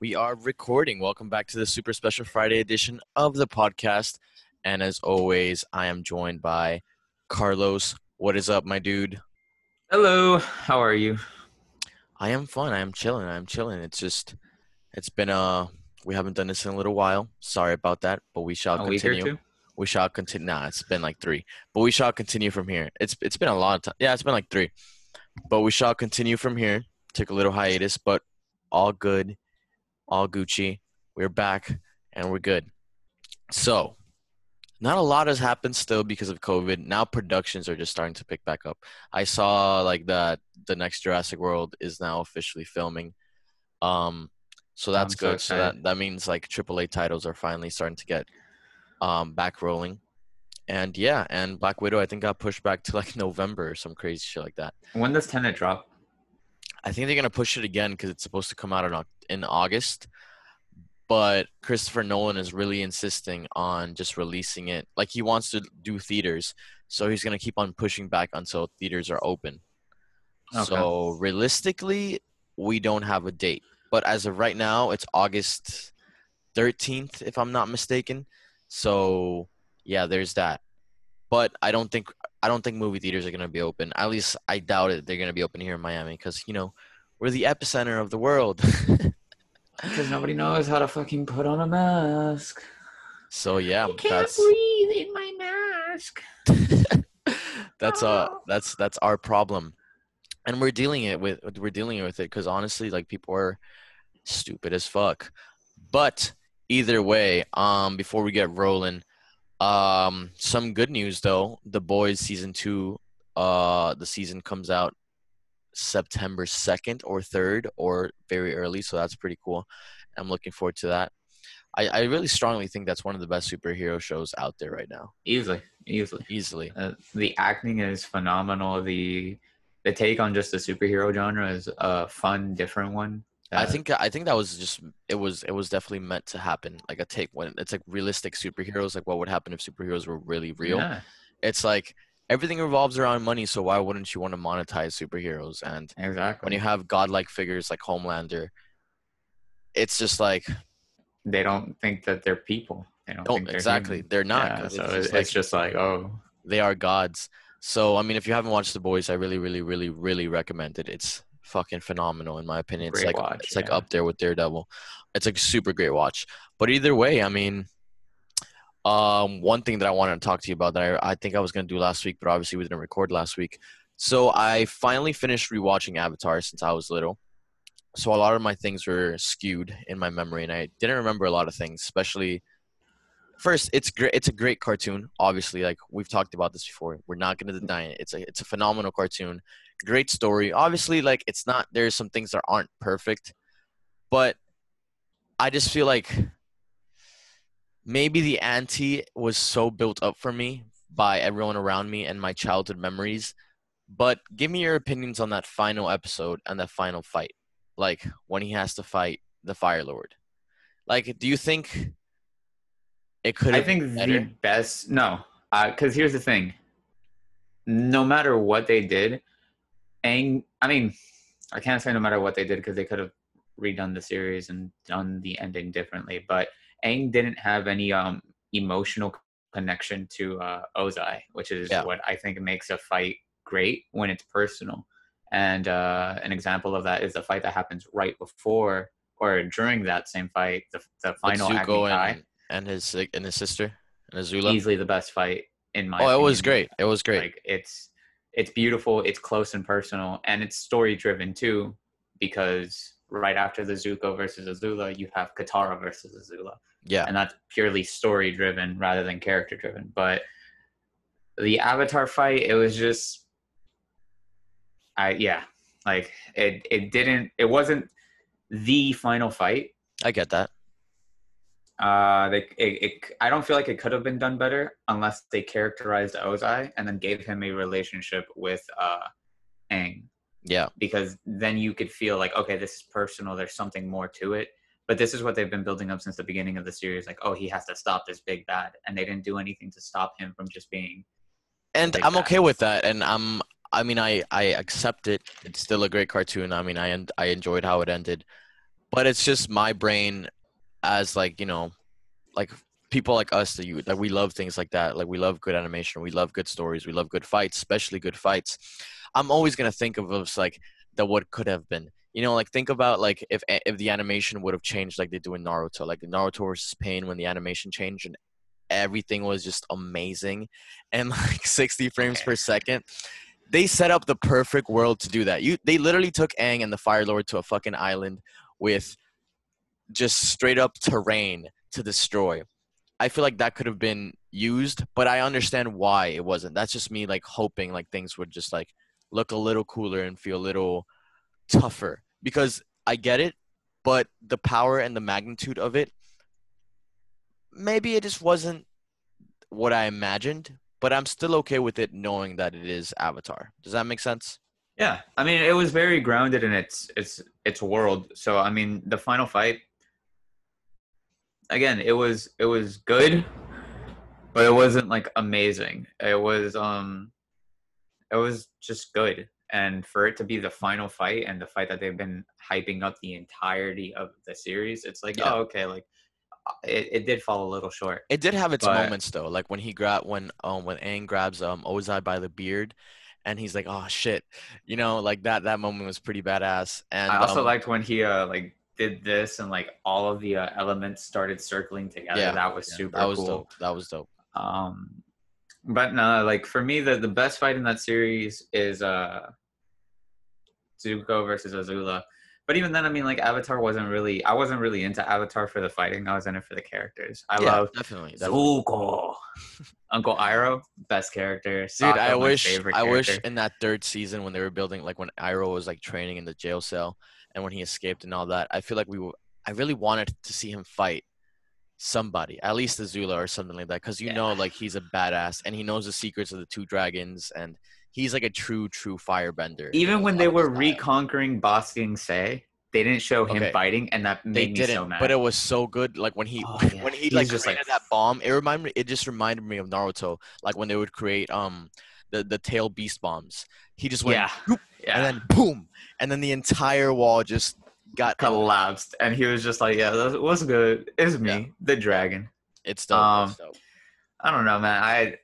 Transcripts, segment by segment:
We are recording. Welcome back to the super special Friday edition of the podcast. And as always, I am joined by Carlos. What is up, my dude? Hello, how are you? I am fine. I am chilling. I am chilling. It's just, it's been uh, we haven't done this in a little while. Sorry about that, but we shall A continue. We shall continue. Nah, it's been like three, but we shall continue from here. It's it's been a lot of time. Yeah, it's been like three, but we shall continue from here. Took a little hiatus, but all good, all Gucci. We're back and we're good. So, not a lot has happened still because of COVID. Now productions are just starting to pick back up. I saw like that the next Jurassic World is now officially filming. Um, so that's I'm good. So, that that means like AAA titles are finally starting to get um back rolling. And yeah, and Black Widow I think got pushed back to like November or some crazy shit like that. When does Tenet drop? I think they're gonna push it again because it's supposed to come out in in August. But Christopher Nolan is really insisting on just releasing it. Like he wants to do theaters, so he's gonna keep on pushing back until theaters are open. Okay. So realistically, we don't have a date. But as of right now, it's August 13th, if I'm not mistaken. So yeah, there's that. But I don't think I don't think movie theaters are gonna be open. At least I doubt it. They're gonna be open here in Miami because you know we're the epicenter of the world. Because nobody knows how to fucking put on a mask. so yeah, that's breathe in my mask. that's uh that's that's our problem, and we're dealing it with we're dealing with it because honestly, like people are stupid as fuck. But either way, um, before we get rolling, um, some good news though. The Boys season two, uh, the season comes out September second or third or very early, so that's pretty cool. I'm looking forward to that. I, I really strongly think that's one of the best superhero shows out there right now, Easily, easily. easily. Uh, the acting is phenomenal. The the take on just the superhero genre is a fun, different one. I Uh, think I think that was just it was it was definitely meant to happen. Like a take when it's like realistic superheroes, like what would happen if superheroes were really real. yeah, It's like everything revolves around money, so why wouldn't you want to monetize superheroes? And exactly. when you have godlike figures like Homelander, it's just like they don't think that they're people. They don't, don't think they're exactly human. they're not. Yeah, so it's it's, just like- it's just like, oh, they are gods. So I mean, if you haven't watched The Boys, I really, really, really, really recommend it. It's fucking phenomenal in my opinion. It's Great like watch, it's like up there with Daredevil. It's like a super great watch. But either way, I mean, um, one thing that I wanted to talk to you about that I, I think I was gonna do last week, but obviously we didn't record last week. So I finally finished rewatching Avatar since I was little. So a lot of my things were skewed in my memory, and I didn't remember a lot of things, especially first it's great it's a great cartoon obviously like we've talked about this before we're not going to deny it it's a it's a phenomenal cartoon great story obviously like it's not there's some things that aren't perfect but i just feel like maybe the ante was so built up for me by everyone around me and my childhood memories but give me your opinions on that final episode and that final fight like when he has to fight the fire lord like do you think it could I think the best no, because here's the thing. No matter what they did, Aang. I mean, I can't say no matter what they did because they could have redone the series and done the ending differently. But Aang didn't have any um emotional connection to uh, Ozai, which is Yeah. what I think makes a fight great when it's personal. And uh, an example of that is the fight that happens right before or during that same fight, the, the final Zuko and, and his and his sister and Azula. easily the best fight in my. Oh, it was great. It was great. Like it's it's beautiful, it's close and personal, and it's story driven too, because right after the Zuko versus Azula, you have Katara versus Azula, yeah, and that's purely story driven rather than character driven. But the Avatar fight, it was just, I yeah, like it it didn't it wasn't the final fight, I get that. Uh, they, it, it, I don't feel like it could have been done better unless they characterized Ozai and then gave him a relationship with uh, Aang, Yeah, because then you could feel like, okay, this is personal. There's something more to it. But this is what they've been building up since the beginning of the series. Like, oh, he has to stop this big bad, and they didn't do anything to stop him from just being. and I'm bad. okay with that. And I'm, I mean, I I accept it. It's still a great cartoon. I mean, I I enjoyed how it ended, but it's just my brain as like you know like people like us that you like we love things like that like we love good animation we love good stories we love good fights especially good fights. I'm always going to think of us like the what could have been. You know like think about like if if the animation would have changed like they do in naruto like naruto versus pain when the animation changed and everything was just amazing and like 60 frames per second. They set up the perfect world to do that. You they literally took Aang and the fire lord to a fucking island with just straight up terrain to destroy I feel like that could have been used, but I understand why it wasn't. That's just me like hoping like things would just like look a little cooler and feel a little tougher because I get it, but the power and the magnitude of it maybe it just wasn't what I imagined, but I'm still okay with it knowing that it is Avatar. Does that make sense? Yeah, I mean, it was very grounded in its its its world. So, I mean, the final fight again, it was it was good, but it wasn't like amazing. It was um, it was just good. And for it to be the final fight and the fight that they've been hyping up the entirety of the series, it's like, Yeah. oh, okay, like uh, it, it did fall a little short. It did have its But- moments though, like when he grab when um when Aang grabs um Ozai by the beard, and he's like, "Oh shit," you know, like that that moment was pretty badass. And I also um, liked when he uh like did this and like all of the uh, elements started circling together. Yeah, that was yeah, super that was cool. dope. That was dope. Um, but no, like for me, the the best fight in that series is uh Zuko versus Azula. But even then, I mean, like Avatar wasn't really. I wasn't really into Avatar for the fighting. I was in it for the characters. I yeah, love definitely. Zuko, Uncle Iroh, best character. Dude, Sokka, I wish I wish in that third season when they were building like when Iroh was like training in the jail cell and when he escaped and all that, I feel like we were I really wanted to see him fight somebody, at least Azula or something like that, because you know like he's a badass and he knows the secrets of the two dragons and he's like a true true firebender. Even in when they were reconquering Ba Sing Se, they didn't show him Okay. fighting, and that they made me didn't, so mad. but it was so good. Like when he Oh, yeah. when he He's like just, created like- that bomb, it reminded me. It just reminded me of Naruto, like when they would create um the the tail beast bombs. He just went yeah, "Boop," yeah. and then boom, and then the entire wall just got. collapsed, and he was just like, "Yeah, that was good. It's me, Yeah. the dragon." It's dope. Um, it's dope. I don't know, man. I,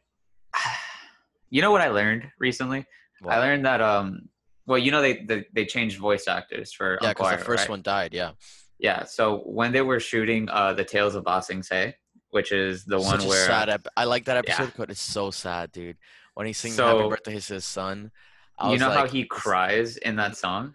you know what I learned recently? I learned that um, well, you know they they, they changed voice actors for Yeah, because the first right? one died. Yeah, Yeah, so when they were shooting uh the Tales of Bossing Sing Se, which is the one Such a where sad. Ep- I like that Yeah. episode, but it's so sad, dude. When he sings So- "Happy Birthday" to his son, I you know how he cries in that song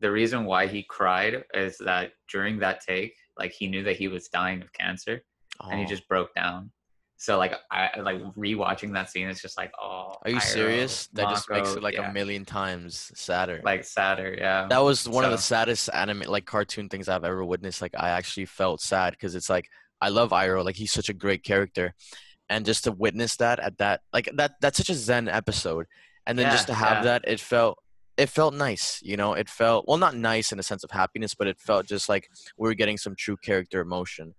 the reason why he cried is that during that take like he knew that he was dying of cancer and he Oh. just broke down so like i like rewatching that scene it's just like oh Are you serious? That just makes it like yeah, a million times sadder. like sadder yeah that was one of the saddest anime like cartoon things I've ever witnessed. Like I actually felt sad because it's like I love Iroh, like he's such a great character, and just to witness that at that like that that's such a zen episode, and then just to have yeah. that, it felt it felt nice, you know. It felt well, not nice in a sense of happiness, but it felt just like we were getting some true character emotion,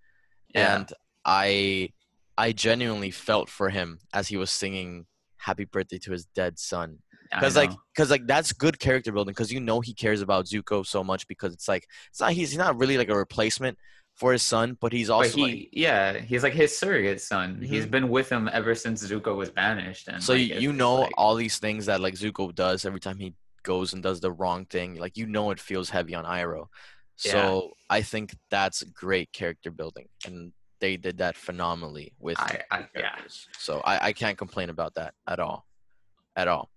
Yeah. and I I genuinely felt for him as he was singing "Happy Birthday" to his dead son because like because like that's good character building because you know he cares about Zuko so much because it's like it's not he's, he's not really like a replacement for his son but he's also he like, yeah he's like his surrogate son. He's Mhm. been with him ever since zuko was banished and so like, you, it's you just know like- all these things that like Zuko does every time he goes and does the wrong thing like you know it feels heavy on Iroh. So I think that's great character building and they did that phenomenally with I, I yeah. so I, I can't complain about that at all at all.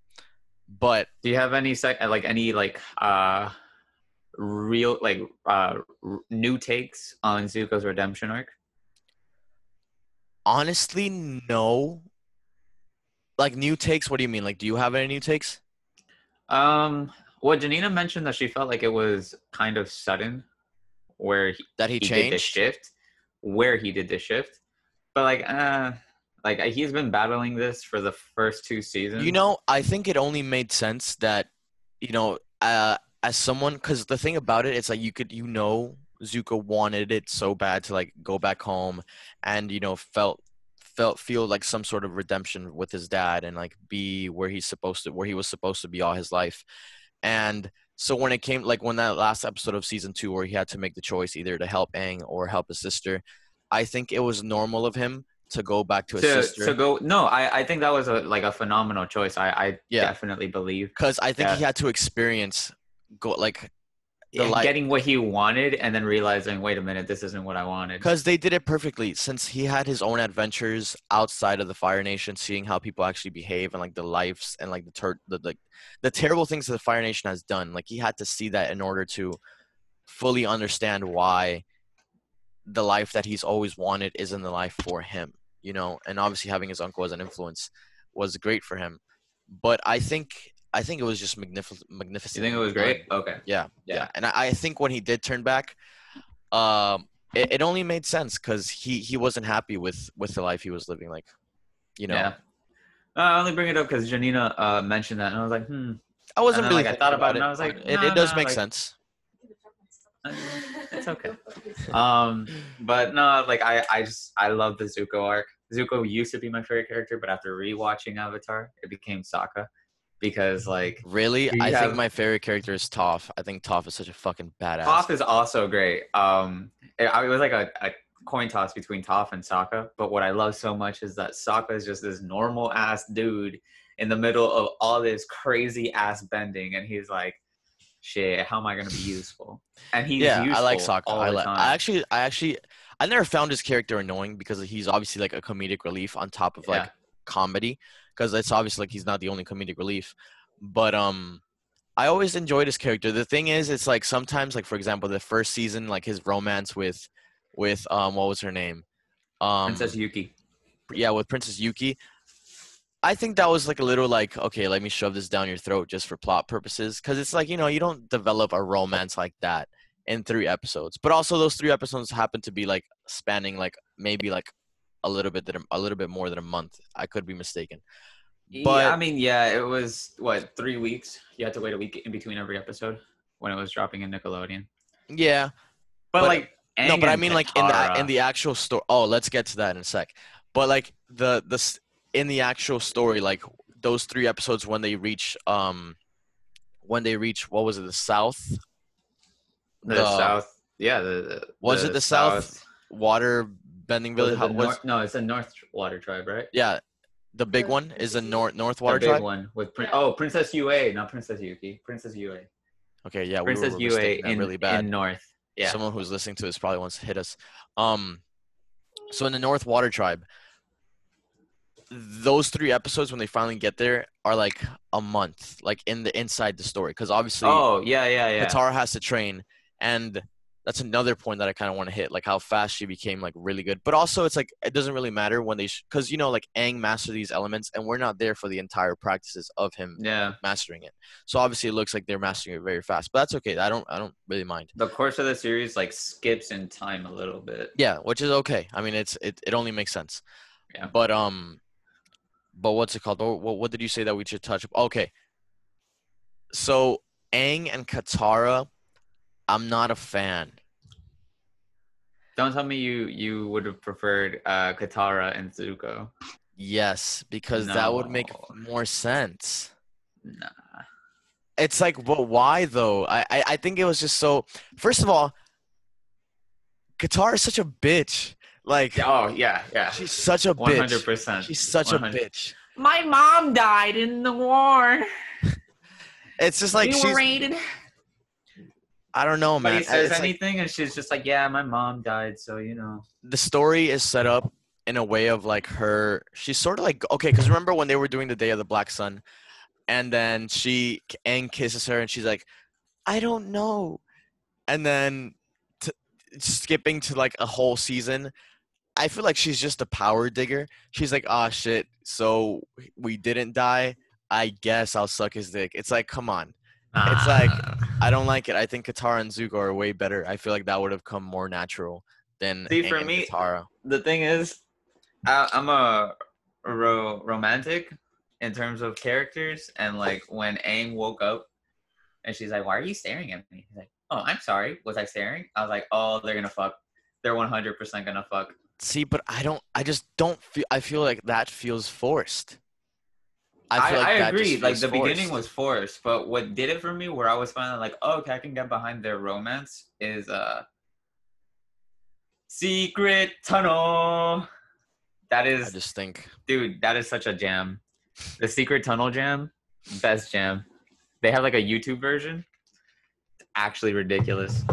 But Do you have any sec- like any like uh real like uh r- new takes on Zuko's redemption arc? honestly no like new takes what do you mean like do you have any new takes Um well Janina mentioned that she felt like it was kind of sudden where he, that he he did the changed shift where he did the shift. But like uh like uh, he's been battling this for the first two seasons. You know, I think it only made sense that, you know, uh, as someone, because the thing about it, it's like you could, you know, Zuko wanted it so bad to like go back home, and you know, felt felt feel like some sort of redemption with his dad and like be where he's supposed to, where he was supposed to be all his life, and So when it came, like when that last episode of season two, where he had to make the choice either to help Aang or help his sister, I think it was normal of him to go back to his To, sister. to go no, I, I think that was a like a phenomenal choice. I, I Yeah. definitely believe because I think he had to experience go like the getting what he wanted and then realizing, wait a minute, this isn't what I wanted. because they did it perfectly since he had his own adventures outside of the Fire Nation, seeing how people actually behave and like the lives and like the ter- the like the terrible things that the Fire Nation has done. Like he had to see that in order to fully understand why the life that he's always wanted isn't the life for him. You know, and obviously having his uncle as an influence was great for him. But I think I think it was just magnificent. You think it was great? Okay. Yeah, Yeah. yeah. And I, I think when he did turn back, um, it, it only made sense because he he wasn't happy with with the life he was living. Like, you know, Yeah. Uh, I only bring it up because Janina uh, mentioned that, and I was like, hmm. I wasn't then, really. like, I thought about it and I was like, it, nah, it does nah, make like- sense. uh, It's okay. Um, but no, like I, I just I love the Zuko arc. Zuko used to be my favorite character, but after rewatching Avatar, it became Sokka because like Really, I have- think my favorite character is Toph. I think Toph is such a fucking badass. Toph is also great. Um, it, it was like a, a coin toss between Toph and Sokka, but what I love so much is that Sokka is just this normal ass dude in the middle of all this crazy ass bending, and he's like, "Shit, how am I gonna be useful?" And he's yeah, I like Sokka. all I the like. time. I actually, I actually, I never found his character annoying because he's obviously like a comedic relief on top of like Yeah. comedy. Because it's obviously like he's not the only comedic relief, but um, I always enjoyed his character. The thing is, it's like sometimes, like for example, the first season, like his romance with, with um, what was her name? Um, Princess Yuki. yeah, with Princess Yuki. I think that was like a little like, okay, let me shove this down your throat just for plot purposes. Because it's like, you know, you don't develop a romance like that in three episodes. But also, those three episodes happen to be like spanning like maybe like a little bit that a little bit more than a month. I could be mistaken. But yeah, I mean, yeah, it was what three weeks. You had to wait a week in between every episode when it was dropping in Nickelodeon. yeah, But, But- like, no, but I mean like in the in the actual story. Oh, let's get to that in a sec. But like the the in the actual story, like those three episodes when they reach um when they reach what was it the south the, the- south. Yeah, the, the Was it the South water bending Was village? How, Nor- no, it's the North Water Tribe, right? yeah, the big one is the north north The water big tribe. one with Prin- oh Princess Yue, not Princess Yuki. Princess Yue. Okay, yeah, Princess we were, we were mistaken in really bad. in North. Yeah. Someone who's listening to this probably wants to hit us. Um, so in the North Water Tribe, those three episodes when they finally get there are like a month, like in the inside the story, because obviously oh yeah, yeah, yeah. Katara has to train, and that's another point that I kind of want to hit, like how fast she became like really good. But also, it's like it doesn't really matter when they, because you know, like Aang mastered these elements, and we're not there for the entire practices of him yeah. mastering it. So obviously, it looks like they're mastering it very fast, but that's okay. I don't, I don't really mind. The course of the series like skips in time a little bit. Yeah, which is okay. I mean, it's it, it only makes sense. Yeah. But um, but what's it called? What, what what did you say that we should touch? Okay. So Aang and Katara, I'm not a fan. Don't tell me you you would have preferred uh, Katara and Zuko. Yes, because that would make more sense. Nah. It's like, but why though? I, I I think it was just so. First of all, Katara is such a bitch. Like Oh yeah, yeah. she's such a One hundred bitch. percent. She's such a bitch. My mom died in the war. It's just like we she's. were raided. I don't know, man. Nobody says It's like- anything, and she's just like, "Yeah, my mom died, so you know." the story is set up in a way of like her she's sort of like okay because remember when they were doing the day of the black sun? And then she and kisses her and she's like i don't know. And then t- skipping to like a whole season i feel like she's just a power digger. She's like ah shit so we didn't die? I guess i'll suck his dick. It's like come on. It's like- i don't like it i think katara and zuko are way better i feel like that would have come more natural than See, for me- katara the thing is, I, I'm a ro- romantic in terms of characters, and like when Aang woke up, and she's like, "Why are you staring at me?" He's like, "Oh, I'm sorry. Was I staring?" I was like, "Oh, they're gonna fuck. They're 100 percent gonna fuck." See, but I don't. I just don't feel. I feel like that feels forced. I, feel like I agree. Like the beginning was forced, but what did it for me, where I was finally like, oh, okay, I can get behind their romance, is uh, Secret Tunnel. That is. I just think dude, that is such a jam. The Secret Tunnel jam, best jam. They have like a YouTube version. It's actually ridiculous.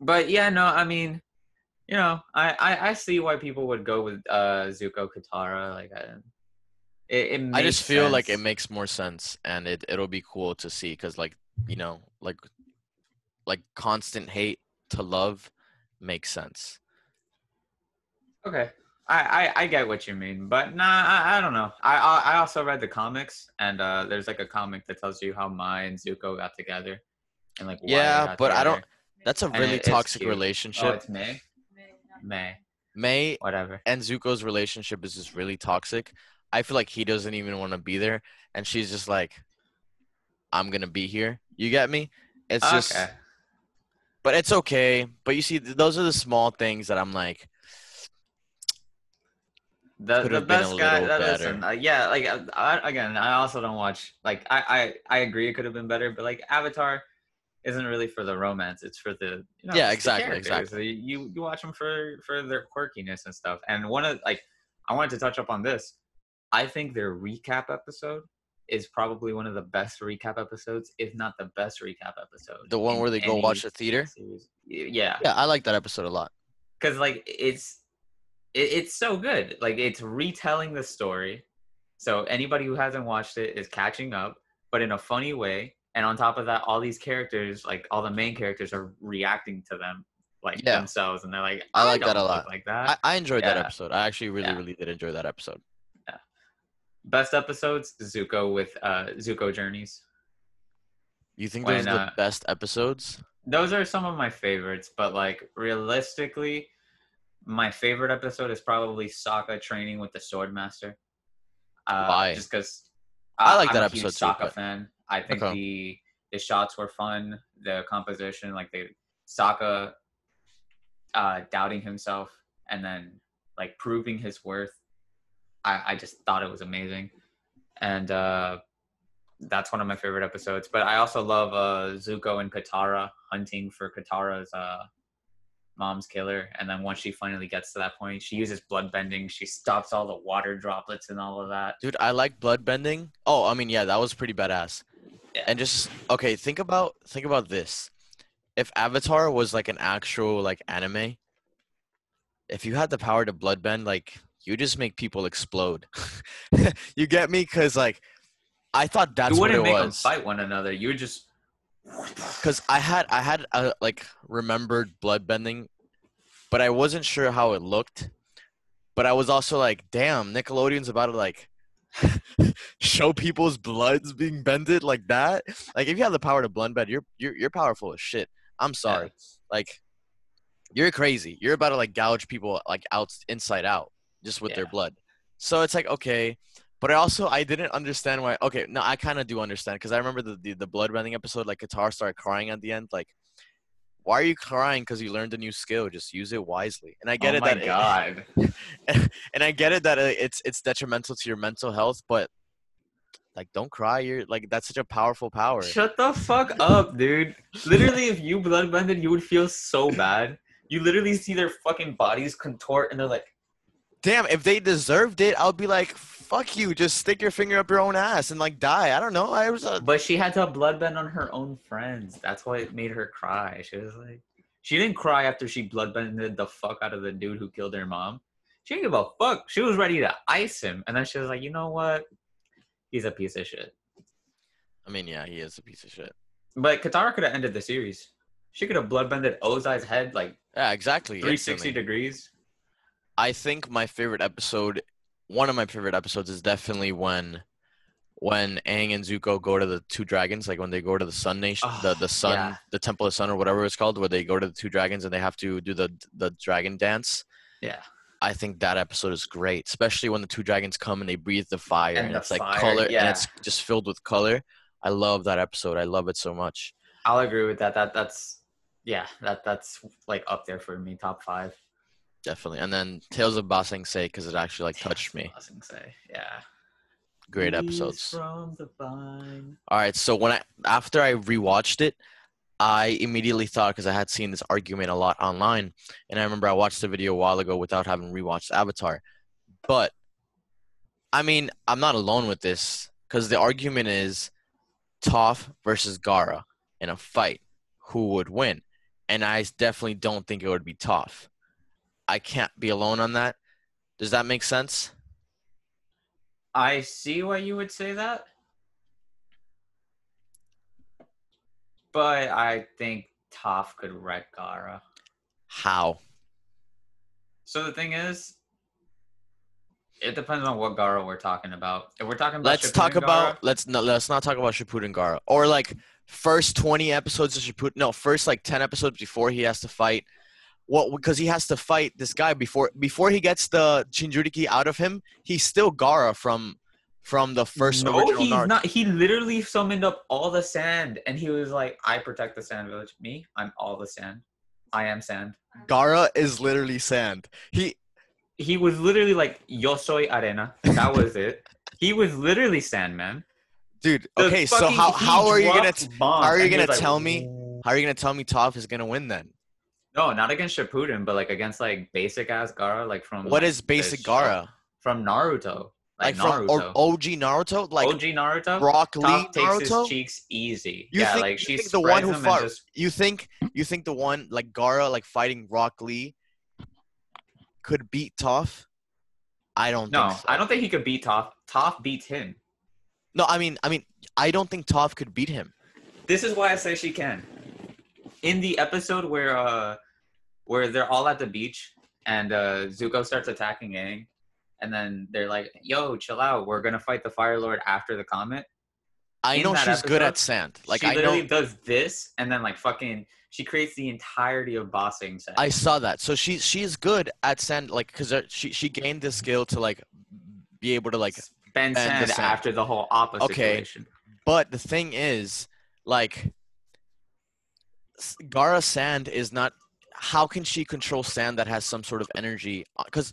But yeah, no, I mean, you know, I I, I see why people would go with uh Zuko Katara. Like, I, it, it I just makes feel like it makes more sense, and it it'll be cool to see because like you know like like constant hate to love makes sense. Okay. I, I, I get what you mean, but nah, I, I don't know. I, I I also read the comics, and uh, there's like a comic that tells you how Mai and Zuko got together, and like why Yeah, got but I don't- That's a really it is toxic cute. Oh, relationship. it's May. May, May whatever. and Zuko's relationship is just really toxic. I feel like he doesn't even want to be there, and she's just like, "I'm gonna be here." You get me? It's just, but it's okay. But you see, those are the small things that I'm like, The, could the have been a best guy. little That, better. listen, uh, yeah, like uh, I, again, I also don't watch. Like I, I I agree it could have been better, but like Avatar isn't really for the romance. It's for the you know, Yeah, exactly, exactly. You you watch them for for their quirkiness and stuff. And one of like I wanted to touch up on this. I think their recap episode is probably one of the best recap episodes, if not the best recap episode. the one where they go watch the theater. series. Yeah, Yeah, I like that episode a lot. because like it's it, it's so good like it's retelling the story so anybody who hasn't watched it is catching up but in a funny way and on top of that all these characters like all the main characters are reacting to them like Yeah. themselves and they're like I like that a lot. like that I, I enjoyed that episode. I actually really, Yeah. really did enjoy that episode. Best episodes zuko with uh zuko journeys You think When, those are the uh, best episodes? those are some of my favorites but like realistically my favorite episode is probably Sokka training with the sword master uh, Why? just because I like I'm that a huge episode too, Sokka but- fan i think Okay. the the shots were fun the composition like they Sokka uh doubting himself and then like proving his worth i i just thought it was amazing and uh that's one of my favorite episodes. But I also love uh, Zuko and Katara hunting for Katara's uh, mom's killer. And then once she finally gets to that point, she uses blood bending. She stops all the water droplets and all of that. Dude, I like blood bending. Oh, I mean, yeah, that was pretty badass. Yeah. And just okay, think about think about this. If Avatar was like an actual like anime, if you had the power to blood bend, like you just make people explode. you get me? Cause like I thought that's you what wouldn't it make them was. fight one another. You would just. Cause I had I had uh, like remembered blood bending, but I wasn't sure how it looked. But I was also like, damn, Nickelodeon's about to like show people's bloods being bended like that. Like if you have the power to blood bend, you're you're you're powerful as shit. I'm sorry. Like you're crazy. You're about to like gouge people like out inside out just with their blood. So it's like okay, but I also I didn't understand why. Okay, no, I kind of do understand because I remember the, the the blood bending episode. Like Katara started crying at the end. Like, why are you crying? Because you learned a new skill. Just use it wisely. And I get oh it my that it- god! and I get it that it's it's detrimental to your mental health, but like don't cry. You're like that's such a powerful power. Shut the fuck up, dude. Literally, if you blood bended, you would feel so bad. You literally see their fucking bodies contort, and they're like, Damn, if they deserved it, I'll be like, fuck you. Just stick your finger up your own ass and like die. I don't know. I was a But she had to bloodbend on her own friends. That's why it made her cry. She was like, she didn't cry after she bloodbended the fuck out of the dude who killed her mom. She didn't give a fuck. She was ready to ice him, and then she was like, you know what? He's a piece of shit. I mean, yeah, he is a piece of shit. But Katara could have ended the series. She could have bloodbended Ozai's head like Yeah, exactly. 360 instantly. degrees. I think my favorite episode, one of my favorite episodes, is definitely when, when Aang and Zuko go to the two dragons, like when they go to the Sun Nation, the Oh, the Sun, yeah. the Temple of Sun, or whatever it's called, where they go to the two dragons and they have to do the the dragon dance. Yeah. I think that episode is great, especially when the two dragons come and they breathe the fire And and, the it's like fire, color and yeah. it's just filled with color. I love that episode. I love it so much. I'll agree with that. That that's yeah, that that's like up there for me, top five. Definitely. And then Tales of Ba Sing Se because it actually like touched me. Ba Sing Se, yeah. great Leaves episodes. From the vine. All right, so when I after I rewatched it, I immediately thought because I had seen this argument a lot online, and I remember I watched the video a while ago without having rewatched Avatar. But I mean, I'm not alone with this because the argument is Toph versus Gaara in a fight, who would win? And I definitely don't think it would be Toph. I can't be alone on that. Does that make sense? I see why you would say that. But I think Toph could wreck Gaara. How? So the thing is, it depends on what Gaara we're talking about. If we're talking about let's talk about Gaara, let's not let's not talk about Shippuden Gaara or like first 20 episodes of Shippuden no first like 10 episodes before he has to fight what because he has to fight this guy before before he gets the Jinchuriki out of him he's still Gaara from from the first no, original he's Naruto. not. He literally summoned up all the sand, and he was like, "I protect the sand village. Me, I'm all the sand. I am sand." Gaara is literally sand he He was literally like, "Yo soy arena." That was it. He was literally sand, man. dude The okay so how how are you gonna t- how are you gonna was like, tell me- how are you gonna tell me Toph is gonna win then No, not against Shippuden, but like against like basic ass Gaara, like from What is basic Gaara from Naruto, like, like, from Naruto. or, OG Naruto like OG Naruto. Rock Lee Toph takes his cheeks easy. You yeah, think- like she's the one who fought- just You think you think the one like Gaara like fighting Rock Lee could beat Toph? I don't no, think so. I don't think he could beat Toph. Toph beats him. No, I mean I mean I don't think Toph could beat him. This is why I say she can. In the episode where uh where they're all at the beach and uh Zuko starts attacking Aang, and then they're like, "Yo, chill out. We're gonna fight the Fire Lord after the comet." I In know she's good at episode, sand. Like she I literally know does this, and then like fucking, she creates the entirety of Ba Sing Se. I saw that. So she she's good at sand like cuz she she gained the skill to like be able to like Ben and the Sand sand. after the whole opposite Okay. situation. But the thing is, like, Gaara Sand is not. How can she control sand that has some sort of energy? Because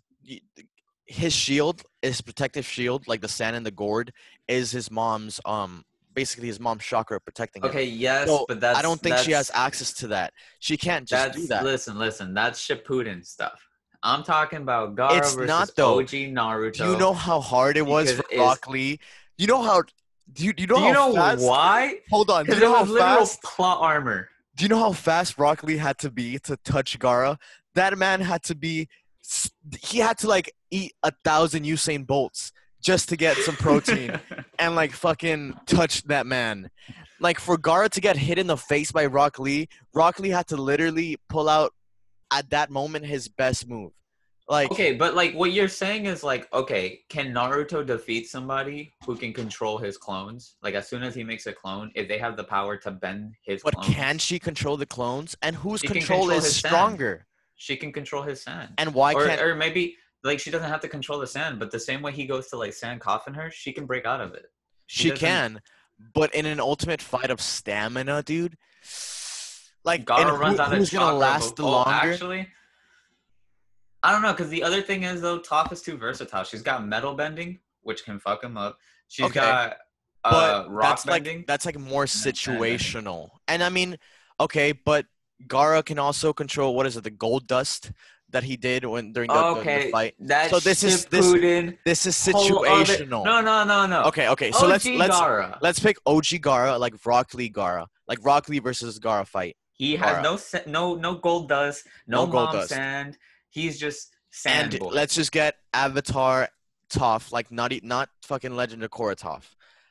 his shield, his protective shield, like the sand in the gourd, is his mom's. Um, basically his mom's chakra protecting him. Okay, yes, So, but that's I don't think she has access to that. She can't just That's do that. listen, listen. That's Shippuden stuff. I'm talking about Gaara It's versus not, though. OG Naruto. Do you know how hard it was for Rock Lee? You know how? Do you, do you know Do you know fast? why? Hold on. Do you know how literal plot armor. Do you know how fast Rock Lee had to be to touch Gaara? That man had to be, he had to like eat a thousand Usain Bolts just to get some protein and like fucking touch that man. Like for Gaara to get hit in the face by Rock Lee, Rock Lee had to literally pull out at that moment his best move. Like okay, but like what you're saying is like, okay, can Naruto defeat somebody who can control his clones? Like as soon as he makes a clone, if they have the power to bend his but clones, can she control the clones? And whose control, control is his sand. stronger? she can control his sand. And why or, can't or maybe like she doesn't have to control the sand, but the same way he goes to like sand coffin her, she can break out of it. she can? But in an ultimate fight of stamina, dude, like Gaara runs who- out who's gonna last the oh, longer? Actually, I don't know because the other thing is though, Toph is too versatile. She's got metal bending, which can fuck him up. She's Okay, got but uh, rock that's bending. like that's like more situational. And I mean, okay, but Gaara can also control what is it, the gold dust that he did when during the, the- the okay, fight. that's So this is- this- This is situational. No, no, no, no. Okay, okay. So OG let's let's Gaara. let's pick OG Gaara like Rock Lee Gaara, like Rock Lee versus Gara fight. He has no no no gold dust, no, No gold dust. sand. He's just sand. and boy. let's just get Avatar Toph, like not not fucking Legend of Korra Toph,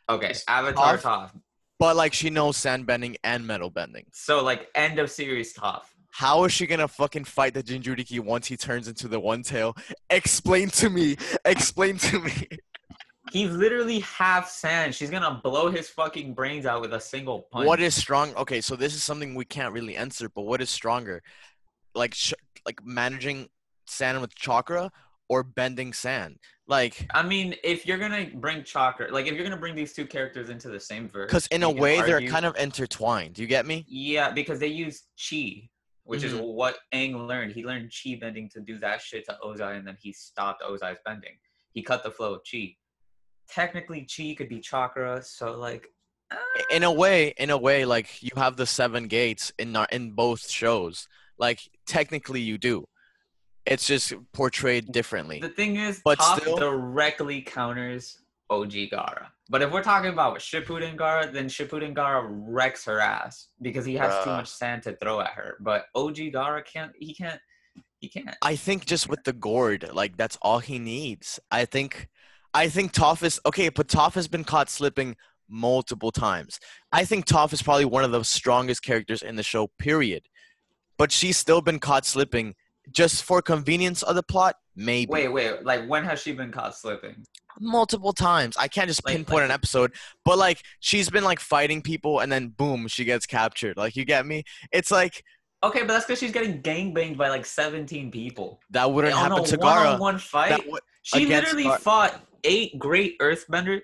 okay, Avatar Toph. Toph. but like she knows sand bending and metal bending. So like end of series Toph. How is she gonna fucking fight the Jinchuriki once he turns into the One Tail? Explain to me. Explain to me. He's literally half sand. She's gonna blow his fucking brains out with a single punch. What is strong? Okay, so this is something we can't really answer. But what is stronger, like sh- like managing sand with chakra or bending sand? Like, I mean, if you're gonna bring chakra, like if you're gonna bring these two characters into the same verse, because in a way they're kind of intertwined. Do you get me? yeah, because they use chi, which is Mhm. what Aang learned. He learned chi bending to do that shit to Ozai, and then he stopped Ozai's bending. He cut the flow of chi. technically chi could be chakra, so like in a way, in a way, like you have the seven gates in our, in both shows. Like technically, you do. It's just portrayed differently. the thing is, But Toph still- directly counters OG Gaara. But if we're talking about Shippuden Gaara, then Shippuden Gaara wrecks her ass because he has too much sand to throw at her. But OG Gaara can't. He can't. He can't. I think just with the gourd, like that's all he needs. I think, I think Toph is okay, but Toph has been caught slipping multiple times. I think Toph is probably one of the strongest characters in the show. Period. But she's still been caught slipping just for convenience of the plot. Maybe Wait, wait. Like when has she been caught slipping? multiple times. I can't just Like- pinpoint like- an episode, but like she's been like fighting people and then boom, she gets captured. Like you get me? It's like Okay, but that's because she's getting gangbanged by like 17 people. that wouldn't on happen a to Gaara. one-on-one fight. Would- She literally Gar- fought eight great earthbender,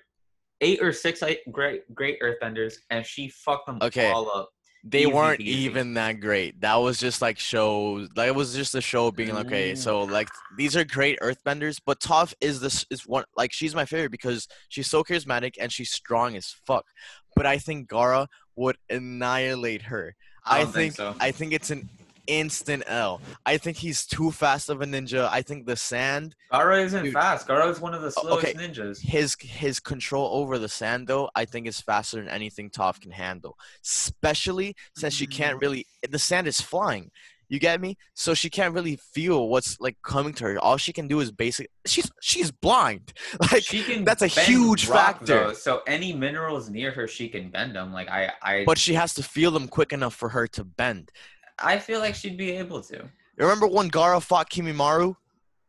eight or six great great earthbenders, and she fucked them Okay. all up. They Easy weren't peasy. even that great. That was just like shows. Like it was just a show being like, okay, Mm. so like these are great Earthbenders, but Toph is this is one like she's my favorite because she's so charismatic and she's strong as fuck. But I think Gaara would annihilate her. I, I don't think so. I think it's an instant L. I think he's too fast of a ninja. I think the sand, Gaara isn't Dude. fast. Gaara is one of the slowest okay. ninjas. his his control over the sand though, I think is faster than anything Toph can handle. Especially since she can't mm. really the sand is flying. You get me? So she can't really feel what's like coming to her. All she can do is basic she's she's blind. Like She can. that's a huge rock, factor. though, so any minerals near her, she can bend them. Like I, I, but she has to feel them quick enough for her to bend. I feel like she'd be able to. Remember when Gaara fought Kimimaro?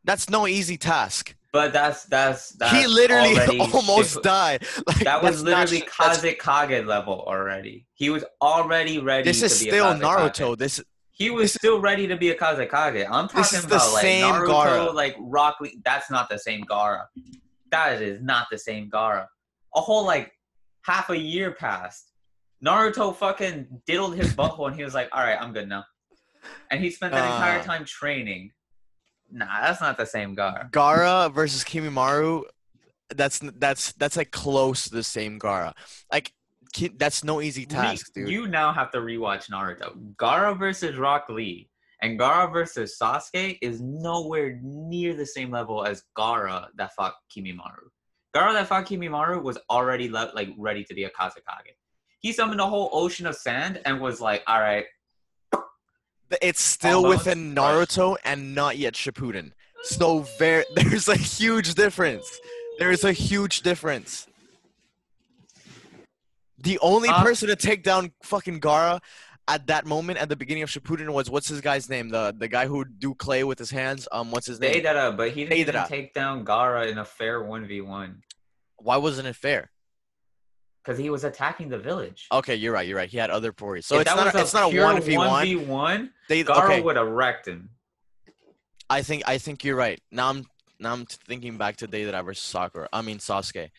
That's no easy task. But that's that's that's he literally already almost died. Like That was that's not literally Kazekage level already. He was already ready. This is still Naruto. This He was still ready to be a Kazekage. I'm talking This about like same Naruto, Gaara. like Rock Lee. That's not the same Gaara. That is not the same Gaara. A whole like half a year passed. Naruto fucking diddled his butthole and he was like, "All right, I'm good now." And he spent that entire Uh. time training. Nah, that's not the same Gaara. Gaara versus Kimimaro, that's that's that's like close to the same Gaara. Like that's no easy task, dude. You now have to rewatch Naruto. Gaara versus Rock Lee and Gaara versus Sasuke is nowhere near the same level as Gaara that fought Kimimaro. Gaara that fought Kimimaro was already le- like ready to be a Kazekage. He summoned a whole ocean of sand and was like, "All right, it's still Almost within. Naruto and not yet Shippuden. So very there's a huge difference. There is a huge difference. The only Uh, person to take down fucking Gaara at that moment at the beginning of Shippuden was what's his guy's name? The the guy who do clay with his hands. Um, what's his name? Deidara," but he didn't take down Gaara in a fair one v one Why wasn't it fair? Because he was attacking the village. Okay, you're right. You're right. He had other Pories. So If it's that not. was A, it's not a one v one. 1v1, They Gaara okay. would have wrecked him. I think I think you're right. Now I'm now I'm thinking back to Deidara versus Sakura. I mean Sasuke.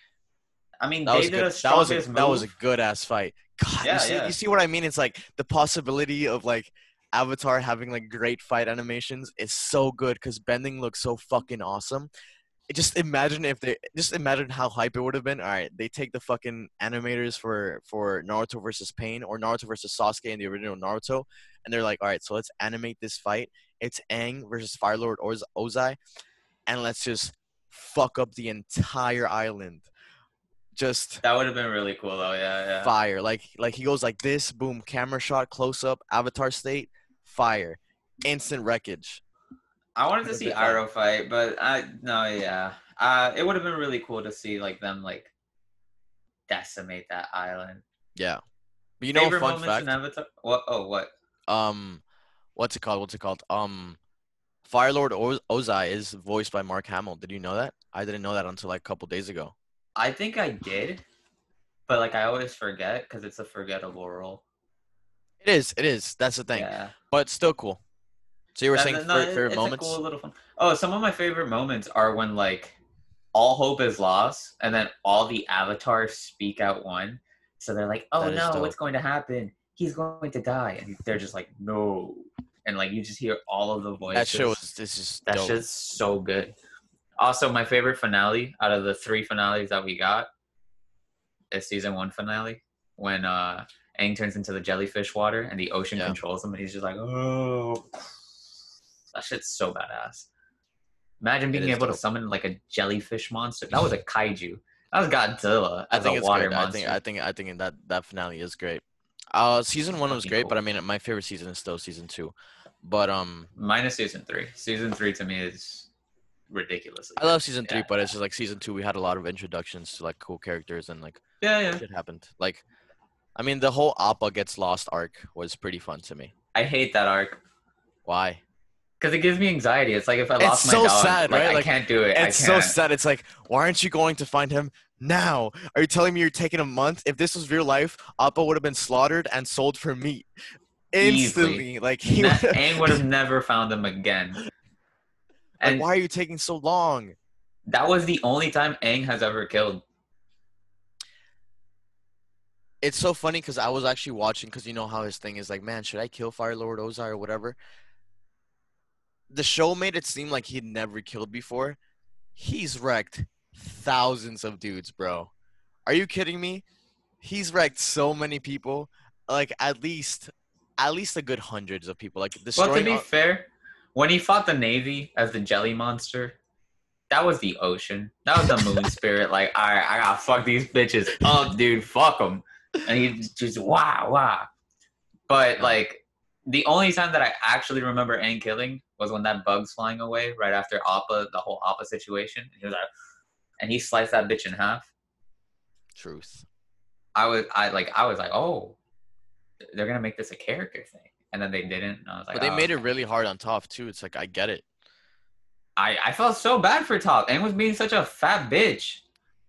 I mean, That was, good, that was a that was a good ass fight. God, Yeah, you see yeah. you see what I mean? It's like the possibility of like Avatar having like great fight animations is so good because bending looks so fucking awesome. Just imagine if they just imagine how hype it would have been. All right, they take the fucking animators for for Naruto versus Pain or Naruto versus Sasuke in the original Naruto, and they're like, all right, so let's animate this fight. It's Aang versus Fire Lord Oz- Ozai, and let's just fuck up the entire island. Just That would have been really cool, though. Yeah, yeah. fire. Like like he goes like this, boom, camera shot, close up, avatar state, fire, instant wreckage. I wanted to see. Iroh fight, but I no, yeah. Uh, it would have been really cool to see like them like decimate that island. Yeah, but you know, Favorite fun fact. Avatar? What? Oh, what? Um, what's it called? What's it called? Um, Fire Lord Oz- Ozai is voiced by Mark Hamill. Did you know that? I didn't know that until like a couple days ago. I think I did, but like I always forget because it's a forgettable role. It is. It is. That's the thing. Yeah. But still cool. So you were That- saying no, favorite, it's moments? A cool little fun. Oh, some of my favorite moments are when like all hope is lost, and then all the avatars speak out one. So they're like, "Oh no, dope. what's going to happen? He's going to die," and they're just like, "No," and like you just hear all of the voices. that show is this is That dope. shit's so good. Also, my favorite finale out of the three finales that we got is season one finale when uh Aang turns into the jellyfish water and the ocean Yeah. controls him and he's just like, oh, that shit's so badass. Imagine being able to summon like a jellyfish monster. That was a kaiju. That was Godzilla I think a it's water. I monster. think I think I think that that finale is great. Uh, season one was great, cool. but I mean, my favorite season is still season two. But um, Minus season three. Season three to me is ridiculous. I love season three, Yeah. but it's just like season two. We had a lot of introductions to like cool characters and like Yeah, yeah. shit happened. Like, I mean, the whole Appa gets lost arc was pretty fun to me. I hate that arc Why? Because it gives me anxiety. It's like if I It's lost my so dog, sad, like, right? I Like, can't do it. It's so sad. It's like, why aren't you going to find him now? Are you telling me you're taking a month? If this was real life, Appa would have been slaughtered and sold for meat instantly. Like, he Ne- would have, Aang would have never found him again. like, And why are you taking so long? that was the only time Aang has ever killed. It's so funny because I was actually watching because you know how his thing is like, man, should I kill Fire Lord Ozai or whatever? The show made it seem like he'd never killed before. He's wrecked thousands of dudes, bro. Are you kidding me? He's wrecked so many people, like at least, at least a good hundreds of people. Like the Well, to destroying. be all- fair, when he fought the Navy as the jelly monster, that was the ocean. That was the moon spirit. Like, all right, I gotta fuck these bitches up, dude. Fuck them. And he just wow, wow. But like, the only time that I actually remember Aang killing was when that bug's flying away right after Appa, the whole Appa situation. And he was like, and he sliced that bitch in half. Truth. I was, I like, I was like, oh, they're gonna make this a character thing, and then they didn't. And I was like, But they oh, made it really hard on Toph too. It's like I get it. I, I felt so bad for Toph. and was being such a fat bitch.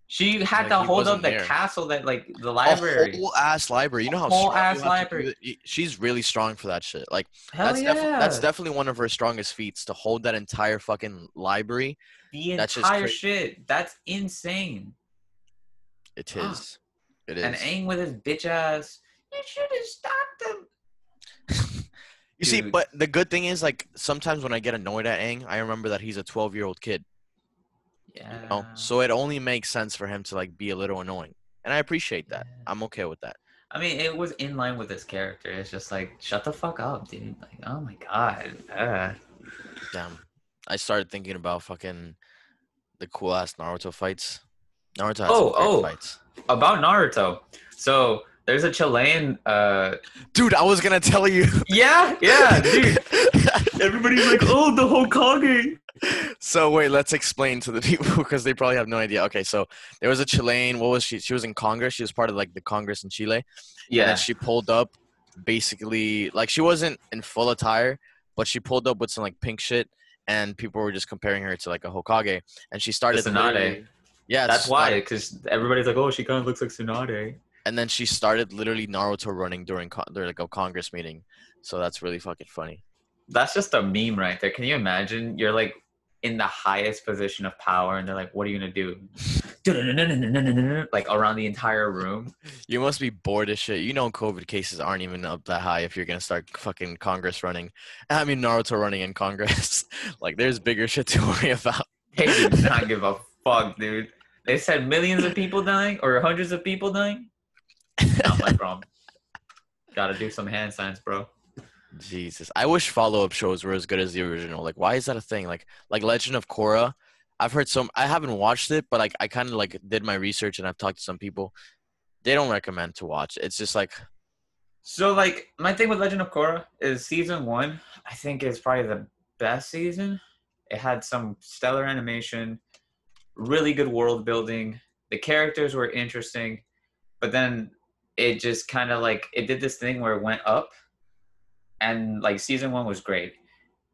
She had Like, to hold up the there. castle that like the library. A whole ass library. You know how whole strong you ass have to do library. She's really strong for that shit. Like Hell that's yeah. defi- that's definitely one of her strongest feats to hold that entire fucking library. the that's entire cra- shit. That's insane. It Fuck. is. It is. And Aang with his bitch ass. You should have stopped him. you see, but the good thing is, like, sometimes when I get annoyed at Aang, I remember that he's a 12 year old kid. Yeah. You know? So it only makes sense for him to like be a little annoying, and I appreciate that. Yeah. I'm okay with that. I mean, it was in line with his character. It's just like, shut the fuck up, dude. Like, oh my god. Uh. Damn. I started thinking about fucking the cool ass Naruto fights. Naruto has Oh, oh. fights. About Naruto. So there's a Chilean. Uh, Dude, I was gonna tell you. yeah, yeah, dude. Everybody's like, oh, the Hokage. so wait, let's explain to the people because they probably have no idea. Okay, so there was a Chilean. What was she? She was in Congress. She was part of like the Congress in Chile. Yeah. then she pulled up, basically like she wasn't in full attire, but she pulled up with some like pink shit, and people were just comparing her to like a Hokage. And she started. Tsunade. Yeah, That's why, because everybody's like, oh, she kind of looks like Tsunade. And then she started literally Naruto running during con- during like a Congress meeting. So that's really fucking funny. That's just a meme right there. Can you imagine? You're like in the highest position of power, and they're like, what are you gonna do? like around the entire room. You must be bored as shit. You know, COVID cases aren't even up that high if you're gonna start fucking Congress running. I mean, Naruto running in Congress. like, there's bigger shit to worry about. They do not give a fuck, dude. They said millions of people dying or hundreds of people dying. Not my problem. Gotta do some hand signs, bro. Jesus, I wish follow-up shows were as good as the original. Like, why is that a thing? Like, like Legend of Korra. I've heard some. I haven't watched it, but like, I kind of like did my research and I've talked to some people. They don't recommend to watch. It's just like, So, like, my thing with Legend of Korra is season one, I think, is probably the best season. It had some stellar animation, really good world building. The characters were interesting, but then it just kind of like it did this thing where it went up, and like season one was great,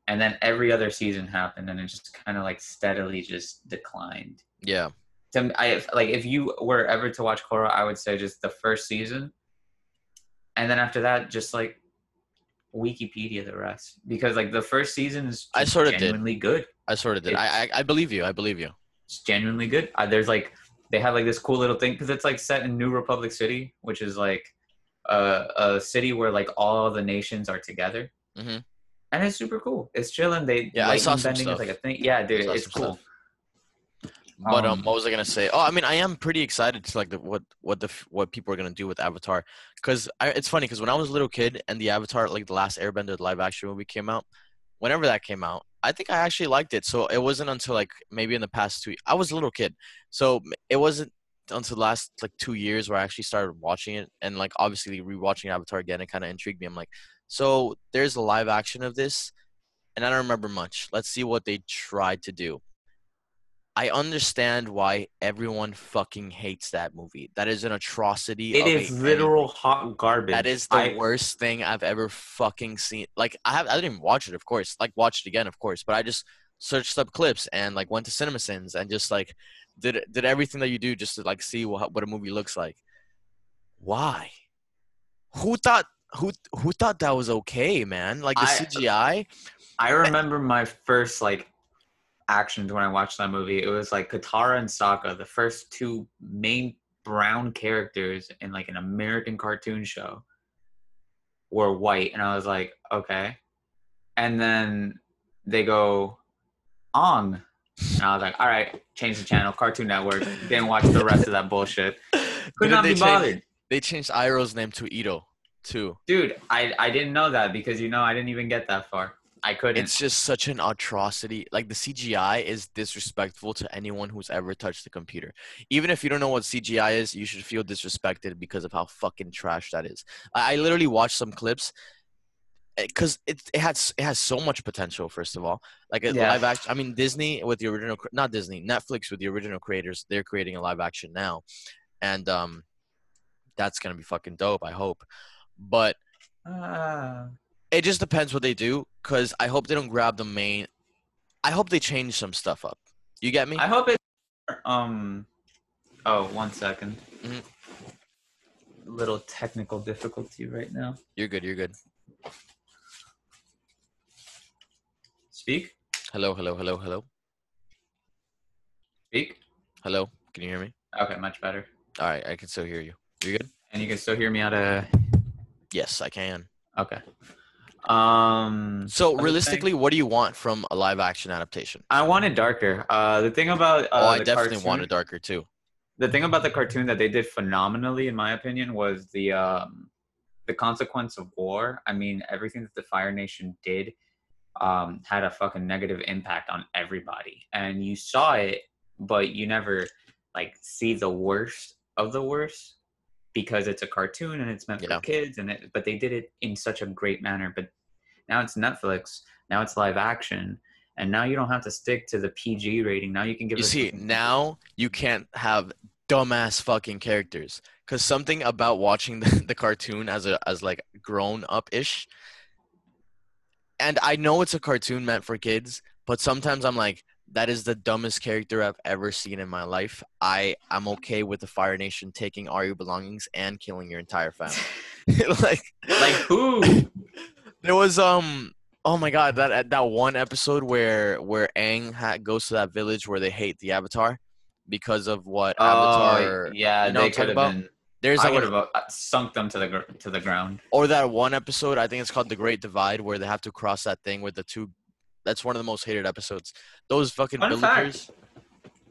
and then every other season happened, and it just kind of like steadily just declined. yeah, To I like if you were ever to watch Korra, I would say just the first season, and then after that, just like Wikipedia the rest because like the first season is I sorta did. genuinely good. I sort of did. I, I I believe you. I believe you. It's genuinely good. Uh, there's like they have like this cool little thing because it's like set in New Republic City, which is like a, a city where like all the nations are together, Mhm. and it's super cool. It's chilling. They Yeah, I saw some bending is like a thing. Yeah, dude, it's cool. stuff. But um, Um, what was I gonna say? Oh, I mean, I am pretty excited to like the, what what the what people are gonna do with Avatar, because it's funny because when I was a little kid and the Avatar like the last Airbender live action movie came out, whenever that came out, I think I actually liked it. So it wasn't until like maybe in the past two, I was a little kid, so it wasn't until the last like two years where I actually started watching it, and like obviously rewatching Avatar again, it kind of intrigued me. I'm like, so there's a live action of this, and I don't remember much. Let's see what they tried to do. I understand why everyone fucking hates that movie. That is an atrocity. It is literal hot garbage. That is the I- worst thing I've ever fucking seen. Like I have, I didn't even watch it, of course. Like watch it again, of course. But I just searched up clips and like went to CinemaSins and just like did did everything that you do just to like see what what a movie looks like. Why? Who thought who who thought that was okay, man? Like the I- CGI. I remember my first like actions when I watched that movie. It was like Katara and Sokka, the first two main brown characters in like an American cartoon show, were white, and I was like, okay. And then they go, Ong, and I was like, all right, change the channel, Cartoon Network. Didn't watch the rest of that bullshit. Could they be change- bothered. They changed Iroh's name to Ito too. Dude, I, I didn't know that because you know I didn't even get that far. I couldn't. It's just such an atrocity. Like the CGI is disrespectful to anyone who's ever touched the computer. Even if you don't know what CGI is, you should feel disrespected because of how fucking trash that is. I, I literally watched some clips because it it has it has so much potential. First of all, like a Yeah. live action. I mean, Disney with the original, not Disney, Netflix with the original creators, they're creating a live action now, and um, that's gonna be fucking dope. I hope, but Ah. it just depends what they do because i hope they don't grab the main i hope they change some stuff up you get me I hope it. Um. Oh, one second. Mhm. Little technical difficulty right now. you're good you're good Speak. hello hello hello hello Speak. hello can you hear me Okay, much better. all right i can still hear you you're good And you can still hear me out of. yes i can Okay. Um. so realistically what do you want from a live action adaptation? I wanted darker. Uh, the thing about uh, oh i definitely cartoon- want it darker too. the thing about the cartoon that they did phenomenally in my opinion was the um the consequence of war. I mean everything that the fire nation did um had a fucking negative impact on everybody. And you saw it but you never like see the worst of the worst because it's a cartoon and it's meant Yeah. for kids and it, but they did it in such a great manner but now it's netflix now it's live action and now you don't have to stick to the pg rating now you can give you it see now you can't have dumbass fucking characters because something about watching the, the cartoon as a as like grown up ish and i know it's a cartoon meant for kids but sometimes i'm like that is the dumbest character i've ever seen in my life i i'm okay with the fire nation taking all your belongings and killing your entire family like like who there was um oh my god that that one episode where where Aang ha- goes to that village where they hate the Avatar because of what Avatar. Oh, yeah, you know they could have about? been. There's I like would have uh, sunk them to the gr- to the ground. or that one episode I think it's called the Great Divide where they have to cross that thing with the two. That's one of the most hated episodes. Those fucking Fun villagers.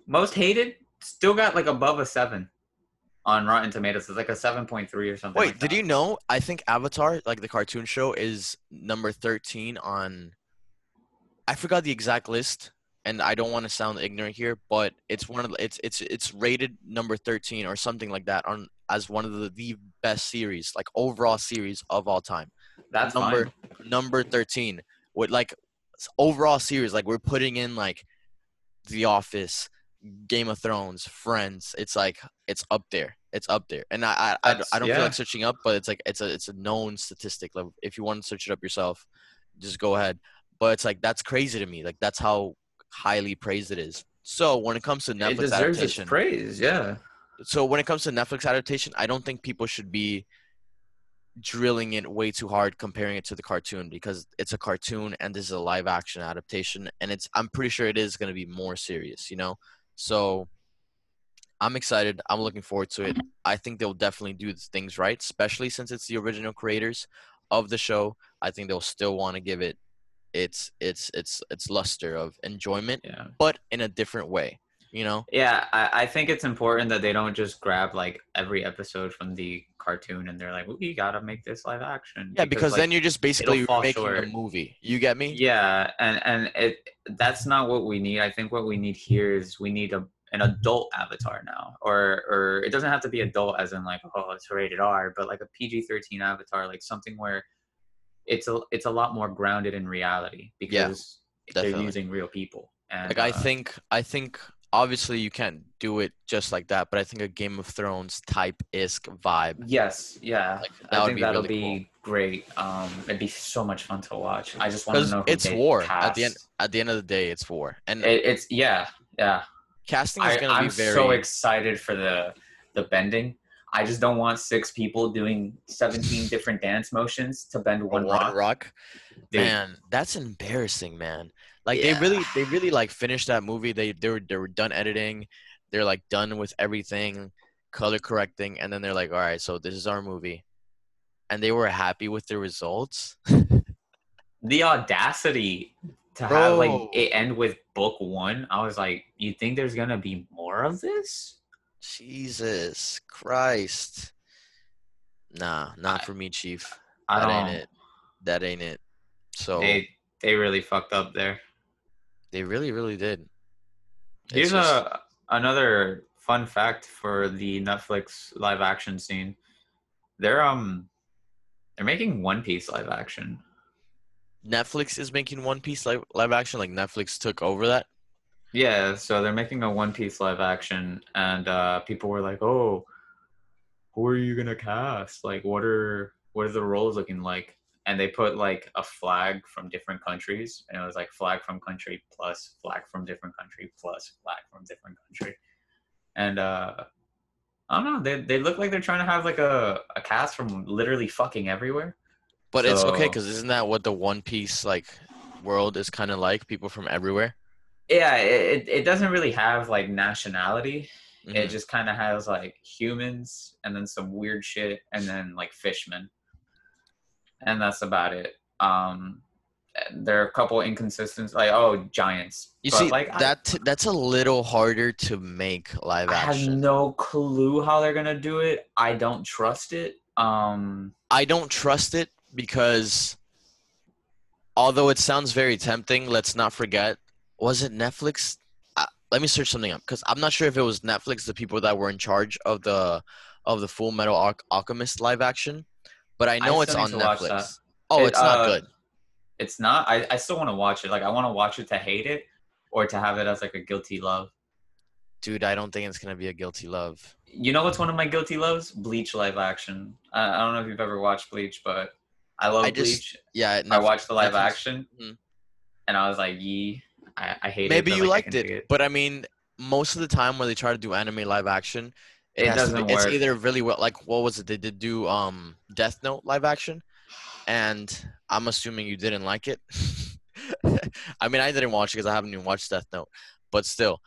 Most hated still got like above a seven on Rotten Tomatoes. It's like a seven point three or something. Wait, like did you know? I think Avatar, like the cartoon show, is number thirteen on. I forgot the exact list, and I don't want to sound ignorant here, but it's one of the, it's it's it's rated number thirteen or something like that on as one of the, the best series, like overall series of all time. That's number fine. number thirteen with like overall series, like we're putting in like The Office, Game of Thrones, Friends. It's like it's up there. It's up there, and I I, I, I don't feel like searching up, but it's like it's a it's a known statistic. Like if you want to search it up yourself, just go ahead. But it's like that's crazy to me. Like that's how highly praised it is. So when it comes to It Netflix deserves adaptation, praise. Yeah. so when it comes to Netflix adaptation, I don't think people should be drilling it way too hard comparing it to the cartoon because it's a cartoon and this is a live action adaptation and it's I'm pretty sure it is going to be more serious, you know. So I'm excited. I'm looking forward to it. I think they'll definitely do things right, especially since it's the original creators of the show. I think they'll still want to give it its its its its luster of enjoyment, Yeah. but in a different way. You know, Yeah, I, I think it's important that they don't just grab like every episode from the cartoon and they're like, we gotta make this live action. yeah, because like, then you're just basically making a movie. You get me? Yeah, and and it that's not what we need. I think what we need here is we need a an adult avatar now, or or it doesn't have to be adult as in like oh it's rated R, but like a PG thirteen avatar, like something where it's a it's a lot more grounded in reality because they're using real people. And Like I uh, think, I think obviously you can't do it just like that, but I think a Game of Thrones type isk vibe. yes, yeah, Like that I think be that'll really be cool. great. Um, it'd be so much fun to watch. I just want to know it's war at the end. At the end of the day, it's war, and It, it's yeah, yeah. casting is gonna be very. I'm so excited for the the bending. I just don't want six people doing 17 different dance motions to bend one, one rock. Dude, Man, that's embarrassing, man. Like they really, they really like finished that movie. They they were they were done editing. They're like done with everything, color correcting, and then they're like, all right, so this is our movie, and they were happy with the results. the audacity to have like it end with book one. I was like, you think there's gonna be more of this? Jesus Christ. Nah, not I- for me, Chief. I That don't. ain't it. That ain't it. So They they really fucked up there. They really, really did. It's Here's just- a another fun fact for the Netflix live action scene. They're um they're making One Piece live action. Netflix is making One Piece live, live action. Like Netflix took over that. Yeah, so they're making a One Piece live action, and uh, people were like, "Oh, who are you gonna cast? Like, what are what are the roles looking like?" And they put like a flag from different countries, and it was like flag from country plus flag from different country plus flag from different country, and uh, I don't know. They they look like they're trying to have like a a cast from literally fucking everywhere. But it's okay because isn't that what the One Piece like world is kind of like? People from everywhere. Yeah, it it- doesn't really have like nationality. Mhm. It just kind of has like humans and then some weird shit and then like fishmen. And that's about it. Um there are a couple inconsistencies like oh giants. You But, see like I- that that's a little harder to make live action. I, have no clue how they're gonna do it. I don't trust it. Um I don't trust it because although it sounds very tempting, let's not forget was it Netflix? Uh, let me search something up because I'm not sure if it was Netflix, the people that were in charge of the of the Full Metal Al- Alchemist live action, but I know it's on need to watch Netflix. Oh, It, it's not uh, good. it's not I, I still want to watch it. Like I want to watch it to hate it or to have it as like a guilty love. Dude, I don't think it's gonna be a guilty love. You know what's one of my guilty loves? Bleach live action. I, I don't know if you've ever watched Bleach, but I love I just- Bleach. Yeah, I watched the live Netflix- action, Mhm. and I was like, "Yee, I, I hate it." Maybe you like, liked see it, but I mean, most of the time when they try to do anime live action, it, It has to be- doesn't It's either really well, like what was it? They did do um Death Note live action, and I'm assuming you didn't like it. I mean, I didn't watch it because I haven't even watched Death Note, but still.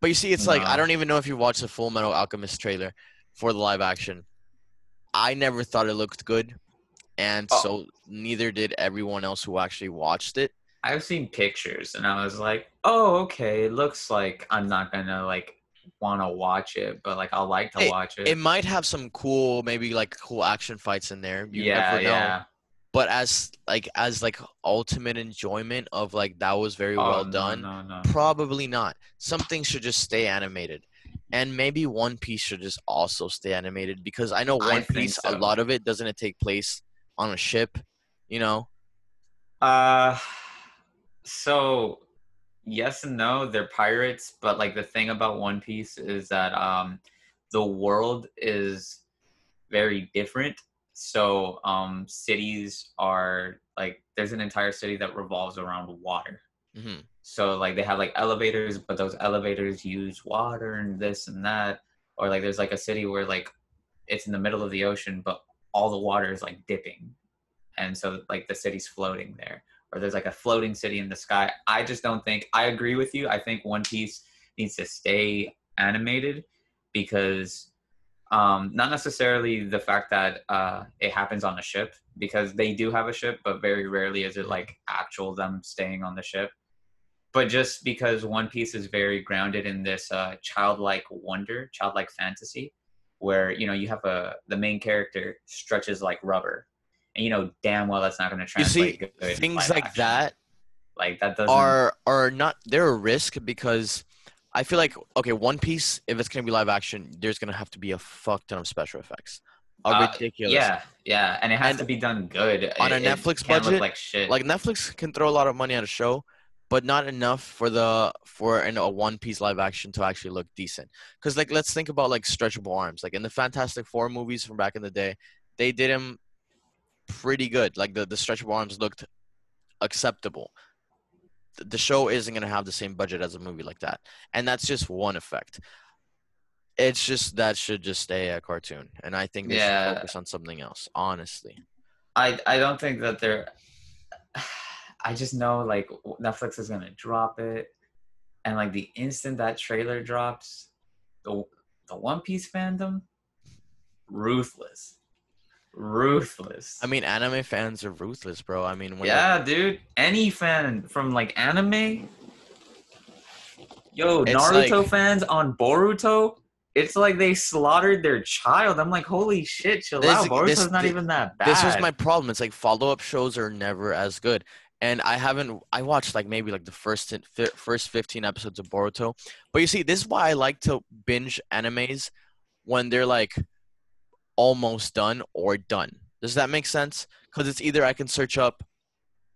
But you see, it's like I don't even know if you watched the Full Metal Alchemist trailer for the live action. I never thought it looked good, and Oh. so neither did everyone else who actually watched it. I've seen pictures, and I was like, "Oh, okay. It looks like I'm not gonna like want to watch it, but like I'll like to Hey, watch it." It might have some cool, maybe like cool action fights in there. You yeah, never know. yeah. But as like as like ultimate enjoyment of like that was very Oh, well no, done. No, no. Probably not. Something should just stay animated. And maybe One Piece should just also stay animated because I know One think Piece a lot of it doesn't it take place on a ship, you know? Uh, so yes and no, they're pirates, but like the thing about One Piece is that um, the world is very different. So um, cities are like there's an entire city that revolves around water. hmm So like they have like elevators, but those elevators use water and this and that. Or like there's like a city where like it's in the middle of the ocean, but all the water is like dipping, and so like the city's floating there. Or there's like a floating city in the sky. I just don't think I agree with you. I think One Piece needs to stay animated because um not necessarily the fact that uh it happens on a ship because they do have a ship but very rarely is it like actual them staying on the ship but just because One Piece is very grounded in this uh, childlike wonder, childlike fantasy, where you know you have a the main character stretches like rubber, and you know damn well that's not going to You see, translate good in things like action. that like that doesn't are are not they're a risk because I feel like okay, One Piece if it's gonna be live action, there's gonna have to be a fuck ton of special effects, a Uh, ridiculous. Yeah, yeah, and it has And to be done good on a It- it Netflix budget, like shit. Like Netflix can throw a lot of money at a show, but not enough for the for an, a One Piece live action to actually look decent. Because like let's think about like stretchable arms. Like in the Fantastic Four movies from back in the day, they did him pretty good. Like the the stretchable arms looked acceptable. The- show isn't gonna have the same budget as a movie like that, and that's just one effect. It's just that should just stay a cartoon, and I think they Yeah. should focus on something else. Honestly, I I don't think that they're. I just know like Netflix is gonna drop it, and like the instant that trailer drops, the the One Piece fandom, ruthless, ruthless. I mean, anime fans are ruthless, bro. I mean, when yeah, dude. Any fan from like anime, yo, It's Naruto like- fans on Boruto. It's like they slaughtered their child. I'm like, holy shit, chill This- out. Boruto's this- not thi- even that bad. this was my problem. It's like follow up shows are never as good. And I haven't. I watched like maybe like the first first fifteen episodes of Boruto. But you see, this is why I like to binge animes when they're like almost done or done. Does that make sense? Because it's either I can search up,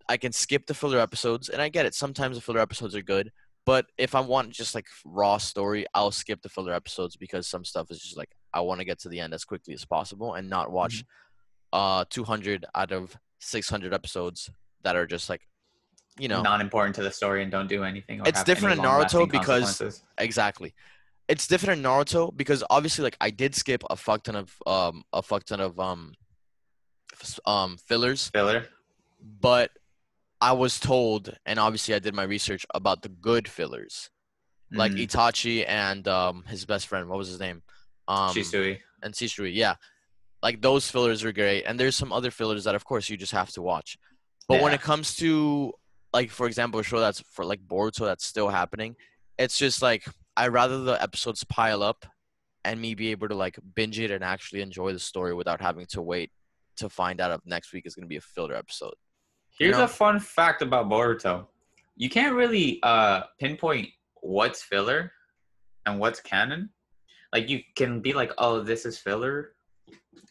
I can skip the filler episodes, and I get it. Sometimes the filler episodes are good, but if I want just like raw story, I'll skip the filler episodes because some stuff is just like I want to get to the end as quickly as possible and not watch uh 200 out of 600 episodes that are just like you know not important to the story and don't do anything. Or It's different in Naruto because- exactly it's different in naruto because obviously like i did skip a fuck ton of um a fuck ton of um um fillers filler. but i was told and obviously i did my research about the good fillers like Mm, itachi and um his best friend what was his name um Shisui. and Shisui, yeah. Like those fillers are great. And there's some other fillers that of course you just have to watch. But when it comes to like for example a show that's for like Boruto that's still happening, it's just like I rather the episodes pile up and me be able to like binge it and actually enjoy the story without having to wait to find out if next week is gonna be a filler episode. Here's know? a fun fact about Boruto. You can't really uh, pinpoint what's filler and what's canon. Like you can be like, oh, this is filler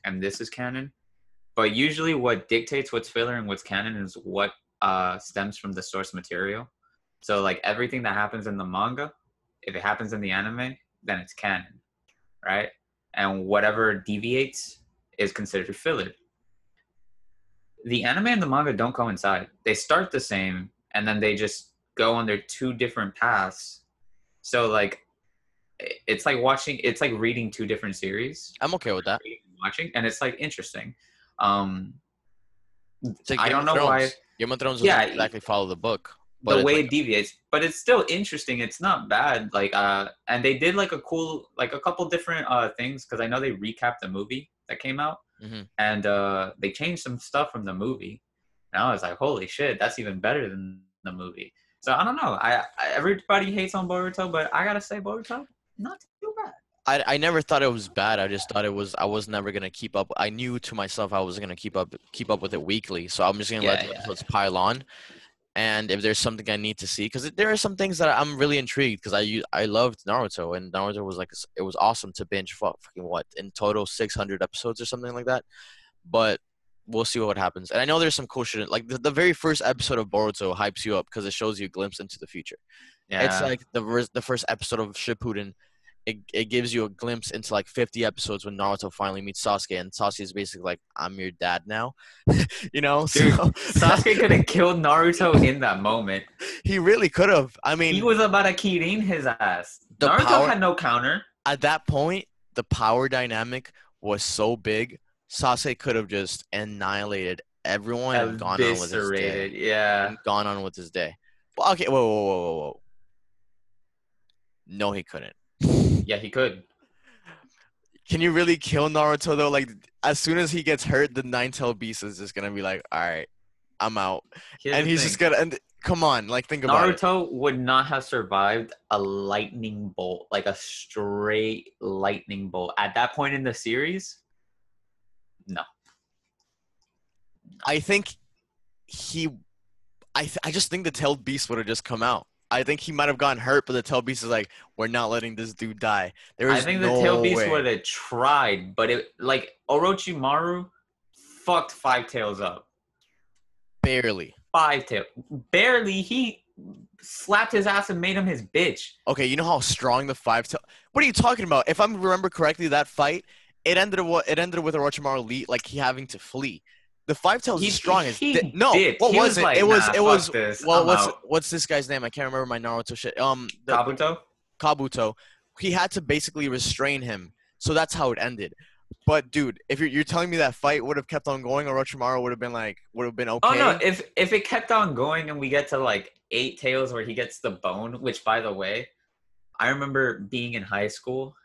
and this is canon. But usually what dictates what's filler and what's canon is what uh, stems from the source material. So like everything that happens in the manga, if it happens in the anime, then it's canon, right? And whatever deviates is considered to filler the anime and the manga don't coincide. They start the same and then they just go on their two different paths. So like it's like watching it's like reading two different series. I'm okay with that. Watching and it's like interesting. Um like I don't know why Thrones. Game of Thrones Yeah, doesn't exactly follow the book. But the way like- it deviates, but it's still interesting. It's not bad. Like uh and they did like a cool like a couple different uh things because I know they recapped the movie that came out Mhm. and uh they changed some stuff from the movie. And I was like, holy shit, that's even better than the movie. So I don't know. I, I everybody hates on Boruto, but I gotta say Boruto, not too bad. I, I never thought it was bad. I just thought it was I was never gonna keep up. I knew to myself I was gonna keep up keep up with it weekly. So I'm just gonna let Yeah, the yeah, episodes pile on. And if there's something I need to see, because there are some things that I'm really intrigued, because I I loved Naruto and Naruto was like it was awesome to binge. Fuck, fucking what in total 600 episodes or something like that. But we'll see what happens. And I know there's some cool shit. Like the, the very first episode of Boruto hypes you up because it shows you a glimpse into the future. Yeah. It's like the the first episode of Shippuden. It, it gives you a glimpse into like 50 episodes when Naruto finally meets Sasuke, and Sasuke is basically like, "I'm your dad now," you know. Dude, so, Sasuke could have killed Naruto in that moment. he really could have. I mean, He was about to Kirin his ass. Naruto power- had no counter. at that point, the power dynamic was so big. Sasuke could have just annihilated everyone and gone on with his day. Yeah. And gone on with his day. Well, okay, whoa, whoa, whoa, whoa, whoa. No, he couldn't. Yeah, he could. Can you really kill Naruto though? Like as soon as he gets hurt, the nine tail beast is just gonna be like, all right, I'm out, Here's and he's thing. just gonna and Come on, like think about it. Naruto would not have survived a lightning bolt, like a straight lightning bolt. At that point in the series, no. I think he, I th- I just think the tailed beast would have just come out. I think he might have gotten hurt, but the tailed beast is like, we're not letting this dude die. There I think no the tail beast would have tried, but it like Orochimaru fucked Five Tails up. barely. Five Tail, barely. He slapped his ass and made him his bitch. Okay, you know how strong the five tail. What are you talking about? If I remember correctly, that fight it ended what it ended with Orochimaru le- like he having to flee. The five tails is strong as he di- no. dipped. What He was, was it? like, it was "Nah, it was this. well. I'm What's out." what's this guy's name? I can't remember my Naruto shit. Um, the, Kabuto. Kabuto. He had to basically restrain him, so that's how it ended. But dude, if you're, you're telling me that fight would have kept on going, Orochimaru would have been like would have been okay. Oh no! If if it kept on going and we get to like eight tails where he gets the bone, which by the way, I remember being in high school,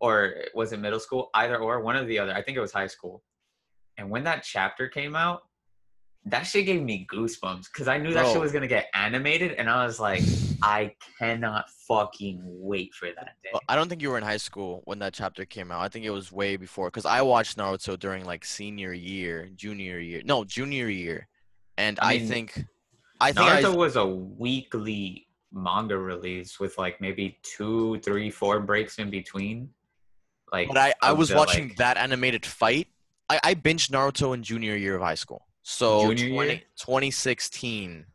or was it middle school? Either or, one or the other. I think it was high school. And when that chapter came out, that shit gave me goosebumps because I knew that shit was gonna get animated, and I was like, I cannot fucking wait for that day. I don't think you were in high school when that chapter came out. I think it was way before because I watched Naruto during like senior year, junior year, no, junior year, and I I, think, I think, Naruto I, was a weekly manga release with like maybe two, three, four breaks in between. Like, but I, I was the, watching like- that animated fight. I, I binged Naruto in junior year of high school, so Junior year? 20, 2016.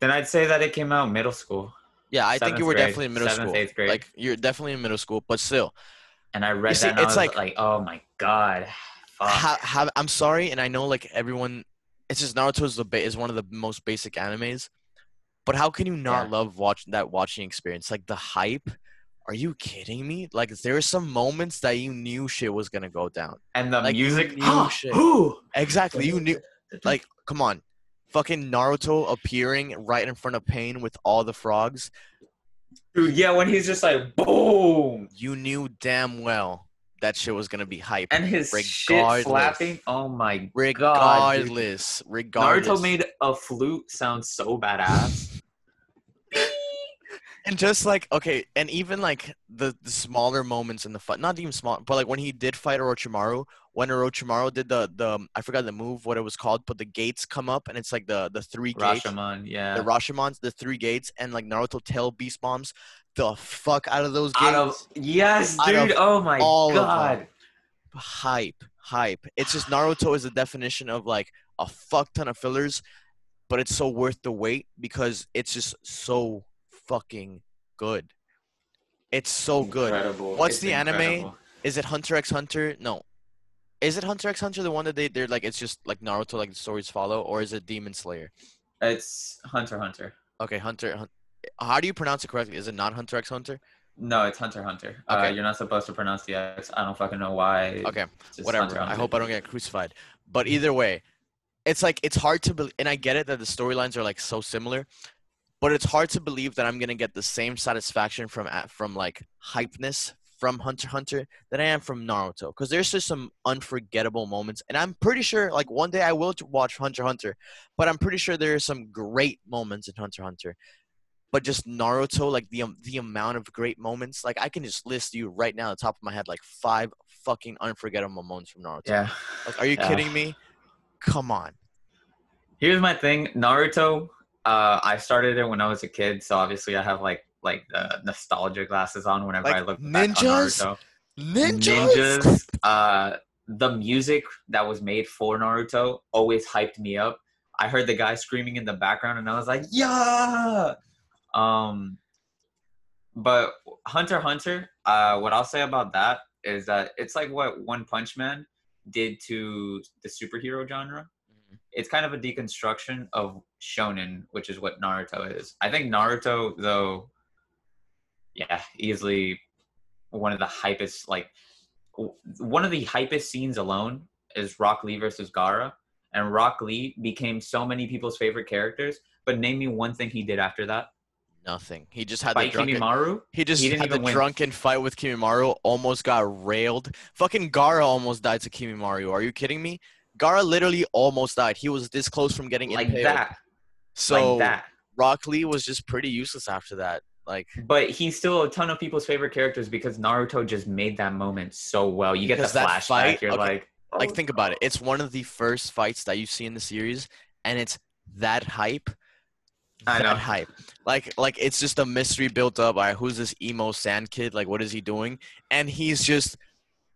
Then I'd say that it came out middle school, Yeah, I think you were grade, definitely in middle seventh, school. eighth grade. Like you're definitely in middle school, but still, and I read see, that. It's like- like, oh my god, fuck. ha- have I'm sorry, and I know like everyone, it's just Naruto is the ba- is one of the most basic animes, but how can you not Yeah. love watching that watching experience? Like the hype. Are you kidding me? Like there some moments that you knew shit was gonna go down. and the like, music. knew shit. Ooh. Exactly, you knew. Like, come on, fucking Naruto appearing right in front of Pain with all the frogs. Dude, yeah, when he's just like boom, You knew damn well that shit was gonna be hype. and his shit Regardless. slapping. Oh my god, dude. regardless, regardless. Naruto made a flute sound so badass. and just like okay, and even like the, the smaller moments in the fight, not even small, but like when he did fight Orochimaru, when Orochimaru did the the um, I forgot the move, what it was called, but the gates come up and it's like the the three gates, Rashomon, yeah. the Rashomons, the three gates, and like Naruto tail beast bombs the fuck out of those gates. Of yes, dude. Oh my god. hype, hype. It's just Naruto is the definition of like a fuck ton of fillers, but it's so worth the wait because it's just so fucking good. It's so good. What's It's the anime? Is it Hunter x Hunter? No. Is it Hunter x Hunter the one that they they're like it's just like Naruto like the stories follow, or is it Demon Slayer? It's Hunter x Hunter. Okay, Hunter. Hun- How do you pronounce it correctly? Is it not Hunter x Hunter? No, it's Hunter x Hunter. Uh, Okay. you're not supposed to pronounce the X. I don't fucking know why. Okay. Whatever. Hunter x I Hunter. hope I don't get crucified. But either way, it's like it's hard to believe, and I get it that the storylines are like so similar, but it's hard to believe that I'm gonna get the same satisfaction from from like hypeness from Hunter Hunter that I am from Naruto, because there's just some unforgettable moments, and I'm pretty sure like one day I will watch Hunter Hunter, but I'm pretty sure there are some great moments in Hunter Hunter. But just Naruto, like the um, the amount of great moments, like I can just list you right now, at the top of my head, like five fucking unforgettable moments from Naruto. Yeah. Like, are you Yeah. kidding me? Come on. Here's my thing. Naruto. Uh, I started it when I was a kid, so obviously I have like like the nostalgia glasses on whenever Like I look back on ninjas? Naruto. Ninjas. Ninjas. Uh, the music that was made for Naruto always hyped me up. I heard the guy screaming in the background, and I was like, "Yeah!" Um, but Hunter Hunter. Uh, what I'll say about that is that it's like what One Punch Man did to the superhero genre. It's kind of a deconstruction of shonen, which is what Naruto is. I think Naruto, though, yeah, easily one of the hypest like w- one of the hypest scenes alone is Rock Lee versus Gaara, and Rock Lee became so many people's favorite characters. But name me one thing he did after that. Nothing. He just had the Fight drunken. Kimimaro. He just He didn't had the win. drunken fight with Kimimaro. Almost got railed. Fucking Gaara almost died to Kimimaro. Are you kidding me? Gaara literally almost died. He was this close from getting like impaled. that. So like that. Rock Lee was just pretty useless after that. Like But he's still a ton of people's favorite characters because Naruto just made that moment so well. You get the that flashback. fight- you're okay, like, like oh, think about it. It's one of the first fights that you see in the series, and it's that hype. I that know. hype. Like like it's just a mystery built up. All right, who's this emo sand kid? Like what is he doing? And he's just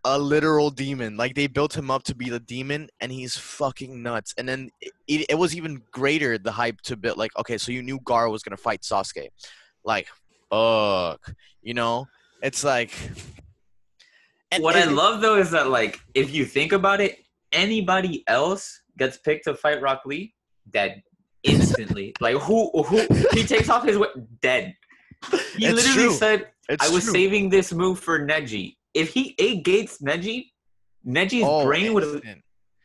a literal demon. Like they built him up to be the demon, and he's fucking nuts. And then it, it, was even greater the hype to bit Like okay, so you knew Gaara was gonna fight Sasuke. Like fuck, you know? It's like. and- what I love though is that like if you think about it, anybody else gets picked to fight Rock Lee, dead instantly. like who who he takes off his we- dead. He It's literally true. said, It's "I was true. saving this move for Neji." If he eight Gates Neji, Neji's Oh, brain would have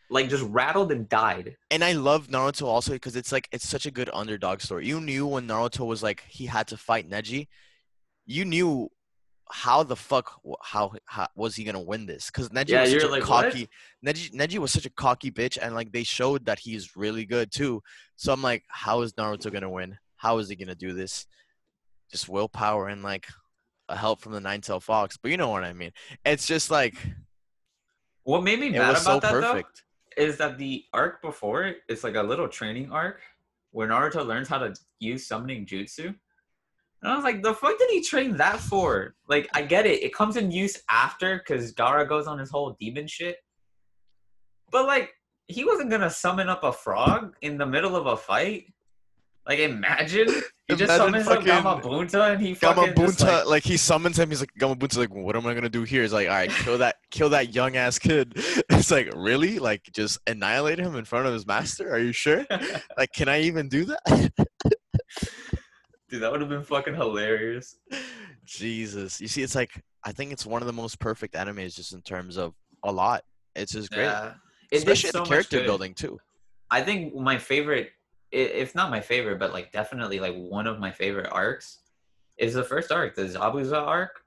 like just rattled and died. and I love Naruto also because it's like it's such a good underdog story. You knew when Naruto was like he had to fight Neji, you knew how the fuck how, how was he gonna win this? Because Neji Yeah, was such a like, what? cocky Neji Neji was such a cocky bitch, and like they showed that he's really good too. So I'm like, how is Naruto gonna win? How is he gonna do this? Just willpower and like help from the Nine Tail Fox, but you know what I mean. It's just like What made me mad was so about that perfect. though is that the arc before it is like a little training arc where Naruto learns how to use summoning jutsu. And I was like, the fuck did he train that for? Like, I get it. It comes in use after because Gaara goes on his whole demon shit. But like, he wasn't gonna summon up a frog in the middle of a fight. Like, imagine he just summons fucking Gamabunta and he fucking Gamabunta, just, like, like, he summons him. He's like Gamabunta's like, what am I gonna do here? He's like, all right, kill that, kill that young ass kid. It's like, really? Like, just annihilate him in front of his master? Are you sure? Like, can I even do that? dude, that would have been fucking hilarious. Jesus, you see, it's like I think it's one of the most perfect animes, just in terms of a lot. It's just great, Yeah. Especially so the character building too. I think my favorite, if not my favorite, but like definitely like one of my favorite arcs, is the first arc, the Zabuza arc.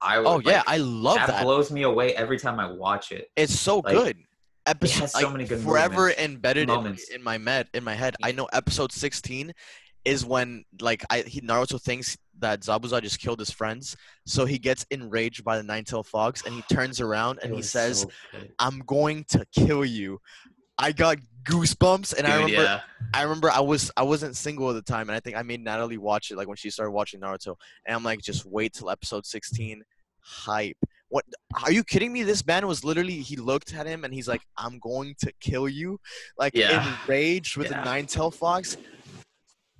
I Oh would, yeah, like, I love that, that. blows me away every time I watch it. It's so Like, good. Episode has so like, many good forever movements, embedded in, moments. in my med in my head. I mm. know episode sixteen is when like I he Naruto thinks that Zabuza just killed his friends, so he gets enraged by the Nine Tail Fox and he turns around and he says, so "I'm going to kill you." I got goosebumps, and I remember yeah. I remember I was I wasn't single at the time, and I think I made Natalie watch it like when she started watching Naruto, and I'm like, just wait till episode 16, hype. What are you kidding me? This man was literally he looked at him and he's like, I'm going to kill you, like Yeah. enraged with Yeah. the nine tail fox.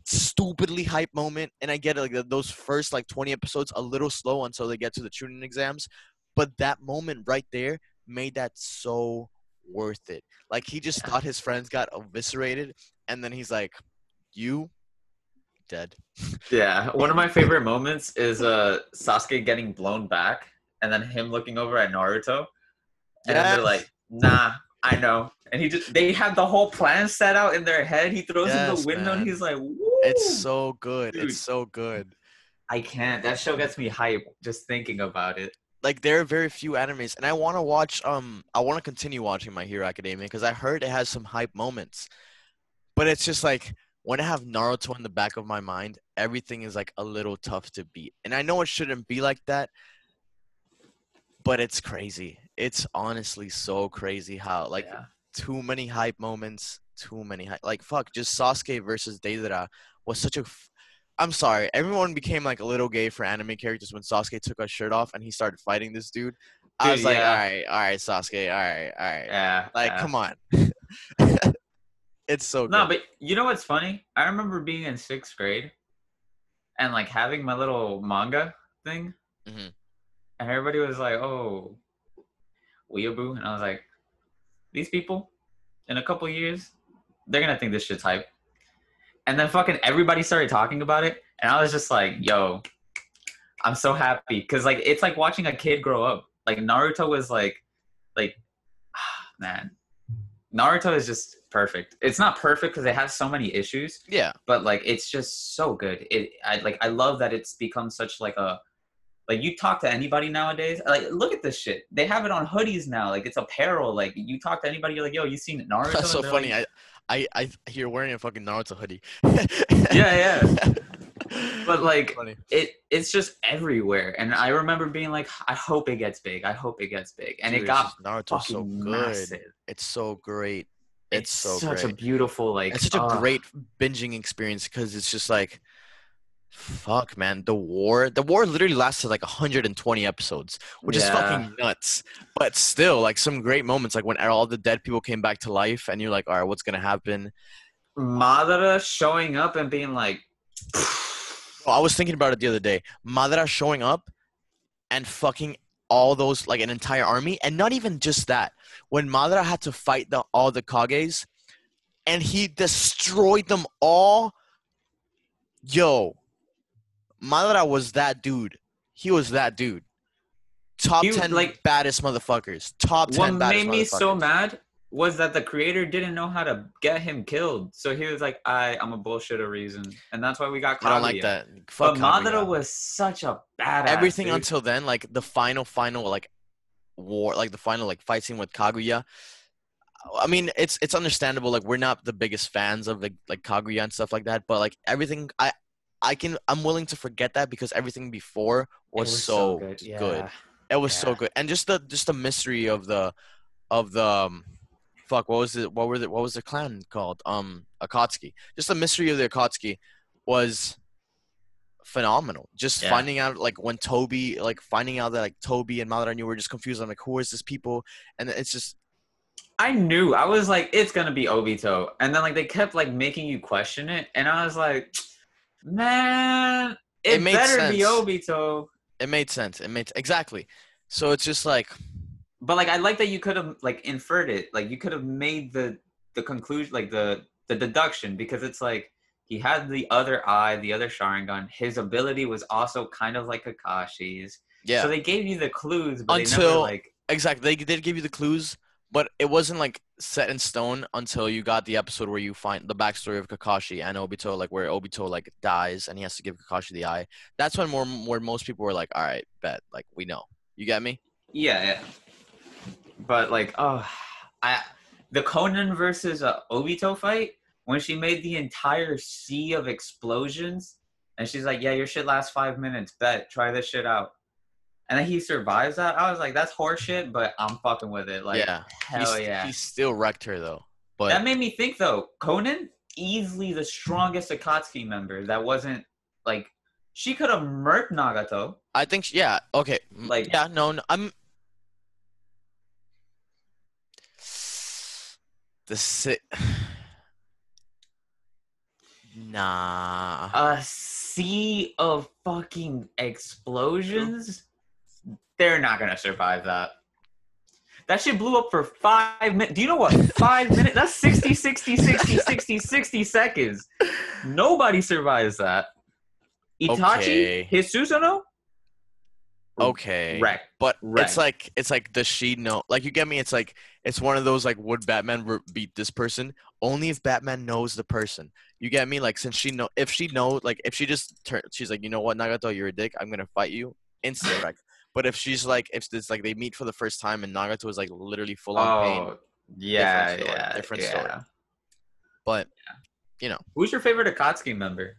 Stupidly hype moment, and I get it, like those first like 20 episodes a little slow until they get to the Chunin exams, but that moment right there made that so worth it. Like he just Yeah. thought his friends got eviscerated, and then he's like, "You dead." Yeah, one of my favorite moments is uh Sasuke getting blown back and then him looking over at Naruto. And Yes. they're like, nah, I know. And he just they have the whole plan set out in their head. He throws in the window man. and he's like, Woo! It's so good. Dude. It's so good. I can't. That show gets me hype just thinking about it. Like there are very few animes, and I want to watch. Um, I want to continue watching My Hero Academia because I heard it has some hype moments, but it's just like when I have Naruto in the back of my mind, everything is like a little tough to beat, and I know it shouldn't be like that, but it's crazy. It's honestly so crazy how like Yeah. too many hype moments, too many hype. Like fuck, just Sasuke versus Deidara was such a. F- I'm sorry, everyone became like a little gay for anime characters when Sasuke took his shirt off and he started fighting this dude. I Dude, was like, yeah. all right, all right, Sasuke, all right, all right. Yeah. Like, yeah. come on. it's so good. No, but you know what's funny? I remember being in sixth grade and like having my little manga thing. Mhm. And everybody was like, oh, weeaboo. And I was like, these people in a couple years, they're to think this shit's hype. And then fucking everybody started talking about it. And I was just like, yo, I'm so happy. Cause like, it's like watching a kid grow up. Like Naruto was like, like, man, Naruto is just perfect. It's not perfect because it has so many issues, yeah, but like it's just so good. It I like I love that it's become such like a like you talk to anybody nowadays. Like look at this shit. They have it on hoodies now. Like it's apparel. Like you talk to anybody, you're like, yo, you seen Naruto? that's so funny. like, I I you're wearing a fucking Naruto hoodie. Yeah, yeah. But like Funny. it it's just everywhere. And I remember being like, I hope it gets big. I hope it gets big. And Dude, it got fucking so good. massive. It's so great. It's, so such great. a beautiful like it's such a uh, great binging experience because it's just like fuck man the war the war literally lasted like 120 episodes which is fucking nuts. But still like some great moments like when all the dead people came back to life and you're like all right what's gonna happen? Madara showing up and being like Oh, i was thinking about it the other day. Madara showing up and fucking all those like an entire army and not even just that. When madara had to fight the all the kages and he destroyed them all. Yo madara was that dude he was that dude top He 10 like- baddest motherfuckers top 10 what made me so mad was that the creator didn't know how to get him killed. So he was like, I I'm a bullshit a reason. And that's why we got i don't like Kaguya. that But Fuck Madara was such a badass. everything dude. until then, like the final, final, like war, like the final, like fight scene with Kaguya. I mean, it's it's understandable. Like we're not the biggest fans of like like Kaguya and stuff like that, but like everything, I I can I'm willing to forget that because everything before It was, so good. Yeah. It was so good, and just the just the mystery of the of the um, fuck. What was it? What were the what was the clan called? Um, Akatsuki. Just the mystery of the Akatsuki was phenomenal. Just Yeah. finding out like when Toby like finding out that like Toby and Madara and you were just confused. I'm like, who is this people? And it's just I knew. I was like, it's gonna be Obito, and then like they kept like making you question it, and I was like, man, it, It made better be sense. Obito. it made sense. It made exactly. So it's just like But like, I like that you could have like inferred it. Like you could have made the the conclusion, like the the deduction, because it's like he had the other eye, the other Sharingan. His ability was also kind of like Kakashi's. yeah. So they gave you the clues, but they never Until- like. Exactly. They did give you the clues, but it wasn't like set in stone until you got the episode where you find the backstory of Kakashi and Obito, like where Obito like dies and he has to give Kakashi the eye. That's when more where most people were like, "All right, bet, like we know." You get me? Yeah, yeah. But like, oh, I the Konan versus uh, Obito fight when she made the entire sea of explosions, and she's like, "Yeah, your shit lasts five minutes. Bet, try this shit out." And then he survives that. I was like, "That's horseshit," but I'm fucking with it. Like, yeah. hell He's- yeah. He still wrecked her though. But that made me think though. Konan easily the strongest Akatsuki member. That wasn't like she could have murked Nagato. I think sh- yeah, okay. Like- yeah, no, no I'm the sit Nah. a sea of fucking explosions, they're not gonna survive that. That shit blew up for five minutes. Do you know what? Five minutes? That's 60, 60, 60, 60, 60 seconds. Nobody survives that. Itachi, Okay. his Susanoo, Okay. wreck. But Right. it's like it's like does she know? Like you get me? It's like it's one of those like would Batman beat this person? Only if Batman knows the person. You get me? Like since she know if she know like if she just turn she's like you know what Nagato you're a dick I'm gonna fight you instant wreck. But if she's like if it's like they meet for the first time and Nagato is like literally full on pain. Oh, yeah, Different story, yeah, different yeah. story. But yeah. you know, Who's your favorite Akatsuki member?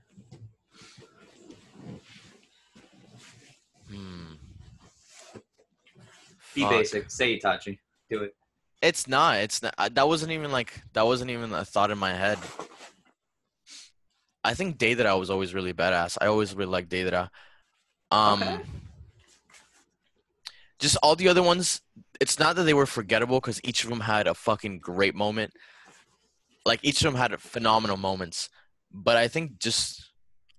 hmm, Be Fuck. basic. Say Itachi. Do it. it's not. It's not. That wasn't even like that wasn't even a thought in my head. I think Deidara was always really badass. I always really liked Deidara. Um, Okay. Just all the other ones. It's not that they were forgettable because each of them had a fucking great moment. Like each of them had phenomenal moments, but I think just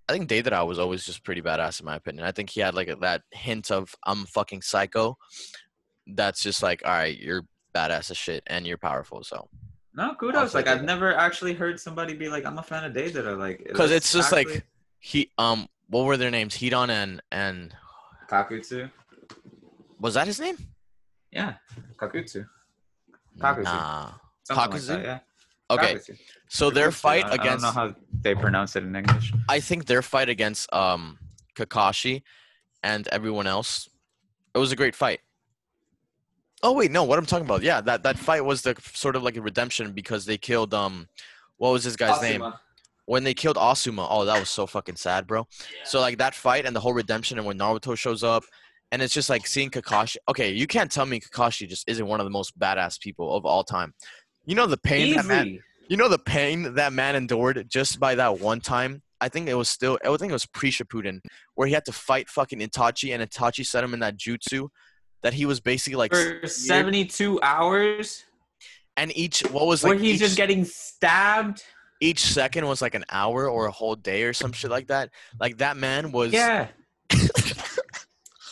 I think Deidara was always just pretty badass in my opinion. I think he had like a, that hint of I'm fucking psycho. That's just like all right, you're badass as shit and you're powerful. So No, kudos. Like I've never actually heard somebody be like, "I'm a fan of Deidara." Like, because it's just actually- like he um what were their names? Hidan and and Kakutsu. Was that his name? Yeah, Kakutsu. Kakuzu. Nah. Something like Kakuzu? that, yeah. Okay, Kakutsu. so their fight I, against I don't know how they pronounce it in English. I think their fight against um Kakashi and everyone else, it was a great fight. Oh wait, no, what I'm talking about? Yeah, that that fight was the sort of like a redemption because they killed um what was this guy's name? When they killed Asuma, oh, that was so fucking sad, bro. So like that fight and the whole redemption, and when Naruto shows up, and it's just like seeing Kakashi. Okay, you can't tell me Kakashi just isn't one of the most badass people of all time. You know the pain that man. Easy. You know the pain that man endured just by that one time. I think it was still. I think it was pre Shippuden, where he had to fight fucking Itachi, and Itachi set him in that jutsu, that he was basically like, For 72 hours, and each what was where like he's each, just getting stabbed. each second was like an hour or a whole day or some shit like that. Like that man was. Yeah.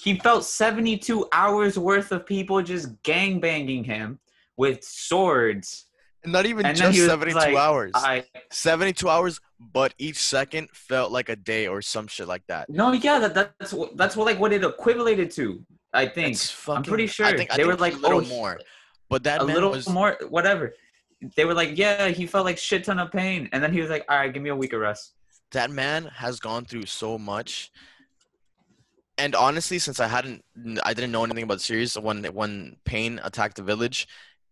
he felt 72 hours worth of people just gang banging him with swords. Not even And just 72 like, hours. I 72 hours, but each second felt like a day or some shit like that. no, yeah, that, that's what that's what like what it equated to. I think fucking, pretty I sure. think, I They were like, a little oh, more. But that a little was more, whatever. They were like, yeah, he felt like shit ton of pain, and then he was like, all right, give me a week of rest. that man has gone through so much. And honestly, since I hadn't, I didn't know anything about the series when when Pain attacked the village,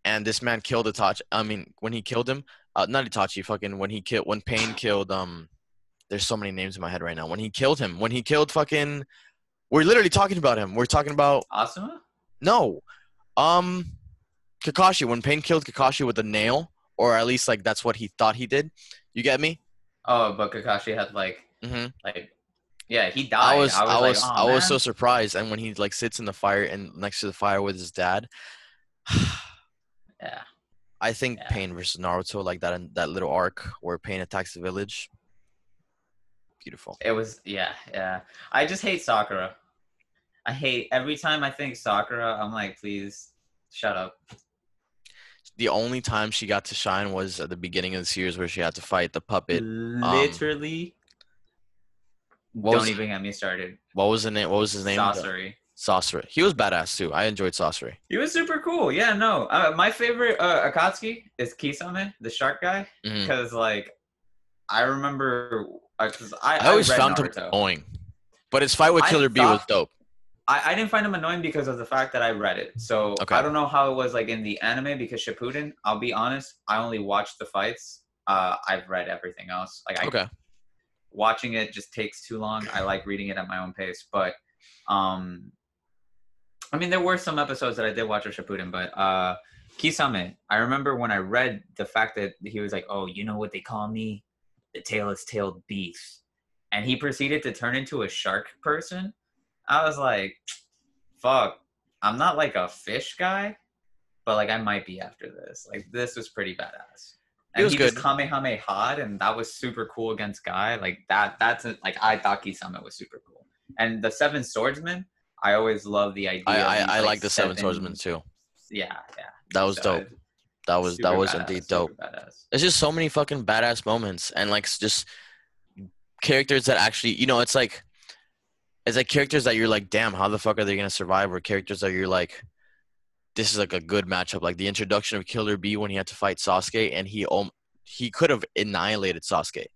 and this man killed Itachi. I mean, when he killed him, uh, not Itachi, fucking when he killed when Pain killed um. There's so many names in my head right now. When he killed him, when he killed fucking, we're literally talking about him. We're talking about Asuma? no, um, Kakashi. When Pain killed Kakashi with a nail, or at least like that's what he thought he did. You get me? Oh, but Kakashi had like, Mm-hmm. like, yeah, he died. I was, I was, I like, was, oh, so surprised. And when he like sits in the fire and next to the fire with his dad, yeah. I think Yeah. Pain versus Naruto, like that, that little arc where Pain attacks the village, beautiful. It was yeah, yeah. I just hate Sakura. I hate every time I think Sakura, I'm like, please shut up. The only time she got to shine was at the beginning of the series where she had to fight the puppet. Um, Literally. What don't was, even get me started. what was the name? What was his name? Sasori. Sasori. He was badass too. I enjoyed Sasori. He was super cool. Yeah, no. Uh, my favorite uh, Akatsuki is Kisame, the shark guy, because like I remember because I, I always read found him annoying, but his fight with I Killer B was dope. I, I didn't find him annoying because of the fact that I read it. So Okay. I don't know how it was like in the anime because Shippuden. I'll be honest, I only watched the fights. Uh, I've read everything else. Like I, Okay. Watching it just takes too long. I like reading it at my own pace. But um, I mean, there were some episodes that I did watch of Shippuden, but uh, Kisame. I remember when I read the fact that he was like, "Oh, you know what they call me? The tailless tailed beast," and he proceeded to turn into a shark person. I was like, "Fuck, I'm not like a fish guy, but like I might be after this. Like this was pretty badass." It And was he good. just kamehameha'd, and that was super cool against Guy. Like that. That's a, like I thought Kisame was super cool. And the Seven Swordsmen, I always love the idea. I I, these, I like the Seven Swordsmen too. Yeah, yeah. That was So, dope. That was that was badass, indeed dope. It's just so many fucking badass moments and like just characters that actually you know it's like it's like characters that you're like damn how the fuck are they gonna survive or characters that you're like this is like a good matchup like the introduction of Killer B when he had to fight Sasuke and he um he could have annihilated Sasuke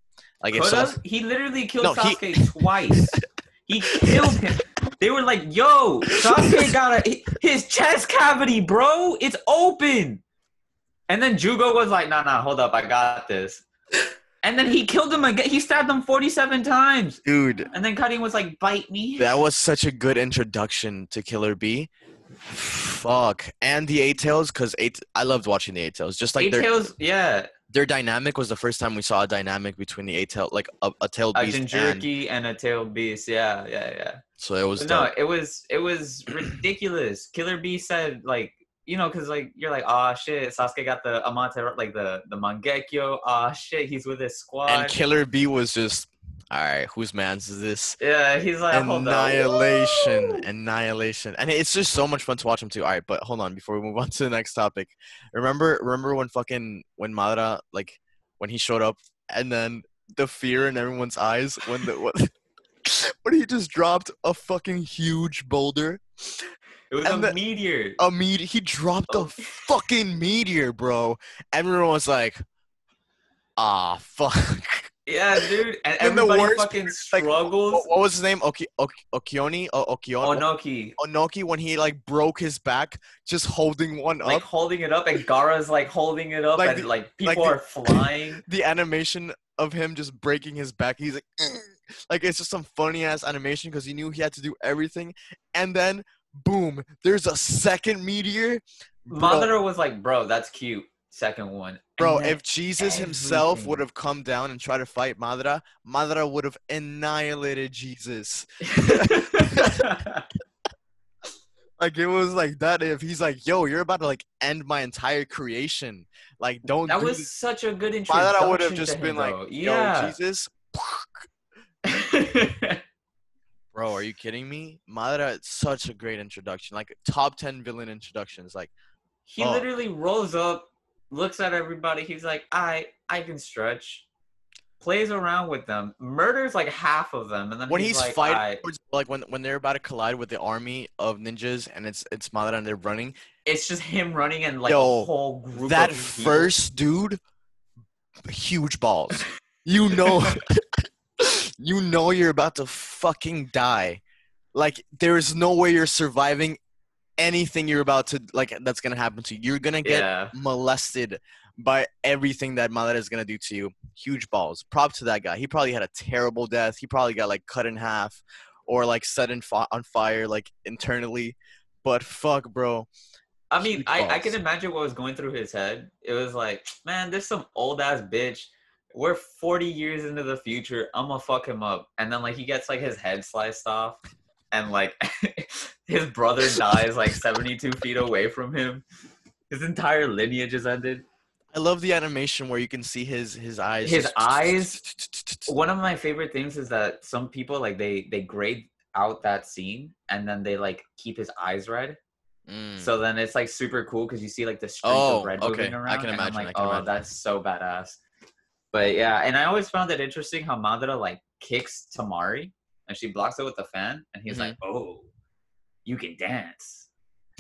like if He literally killed No, he- Sasuke twice. He killed him. They were like, "Yo, Sasuke got a his chest cavity, bro. It's open." And then Jugo was like, "Nah, nah, hold up, I got this." And then he killed him again. He stabbed him forty-seven times. dude And then Cutting was like, "Bite me." that was such a good introduction to Killer B fuck and the eight tails because eight I loved watching the eight tails just like Eight their tails, yeah. their dynamic was the first time we saw a dynamic between the eight tail like a, a tailed A beast and and a tail beast. Yeah, yeah, yeah. so it was no, it was it was ridiculous. Killer B said like you know because like you're like oh shit Sasuke got the Amate like the the Mangekyo oh shit he's with his squad and Killer B was just all right. Whose man's is this? yeah he's like. Annihilation, annihilation, and it's just so much fun to watch him too. All right, but hold on before we move on to the next topic. Remember, remember when fucking when Madara like when he showed up and then the fear in everyone's eyes when the what. When he just dropped a fucking huge boulder, it was and a the- meteor a meteor. He dropped Oh. a fucking meteor, bro. Everyone was like, "Ah, fuck." Yeah, dude. And, the everybody fucking like, struggles. What, what was his name? Oki, Oki, Okioni? O, Okion, Onoki Onoki when he like broke his back just holding one up. like holding it up, and Gaara's like holding it up, Like and the- like people like the- are flying. The animation of him just breaking his back. He's like, like it's just some funny ass animation because he knew he had to do everything, and then boom, there's a second meteor. Bro, Madara was like, "Bro, that's cute." Second one, bro if Jesus himself would have come down and tried to fight Madara, Madara would have annihilated Jesus. Like it was like that. If he's like, "Yo, you're about to like end my entire creation," like don't that do was this. such a good introduction. Madara would have just him, been like, though. "Yo, "Yeah." Jesus." Bro, are you kidding me? Madara, is such a great introduction. Like top ten villain introductions. Like he Oh. literally rolls up, looks at everybody. He's like, "I, I can stretch." Plays around with them, murders like half of them, and then when he's, he's like, fighting, "I-" like when when they're about to collide with the army of ninjas, and it's it's Madara and they're running. it's just him running and like Yo, a whole group. that first dude, huge balls. You know, you know you're about to fucking die. Like there is no way you're surviving anything you're about to like that's gonna happen to you. You're gonna get yeah, molested by everything that Madara is gonna do to you. Huge balls. Prop to that guy. He probably had a terrible death. He probably got like cut in half or like set in fi- on fire like internally. But fuck, bro. I mean, huge I, I can imagine what was going through his head. It was like, man, there's some old ass bitch. We're 40 years into the future. I'm gonna fuck him up. And then like he gets like his head sliced off, and like his brother dies like 72 feet away from him. His entire lineage is ended. I love the animation where you can see his his eyes. His eyes? One of my favorite things is that some people like they they grade out that scene and then they like keep his eyes red. Mm. So then it's like super cool because you see like the streak Oh, of red okay. moving I around. can and I'm imagine, I like, can oh, imagine. that's so badass. But yeah, and I always found it interesting how Madara like kicks Temari and she blocks it with the fan, and he's like, Mm-hmm. "Oh, you can dance."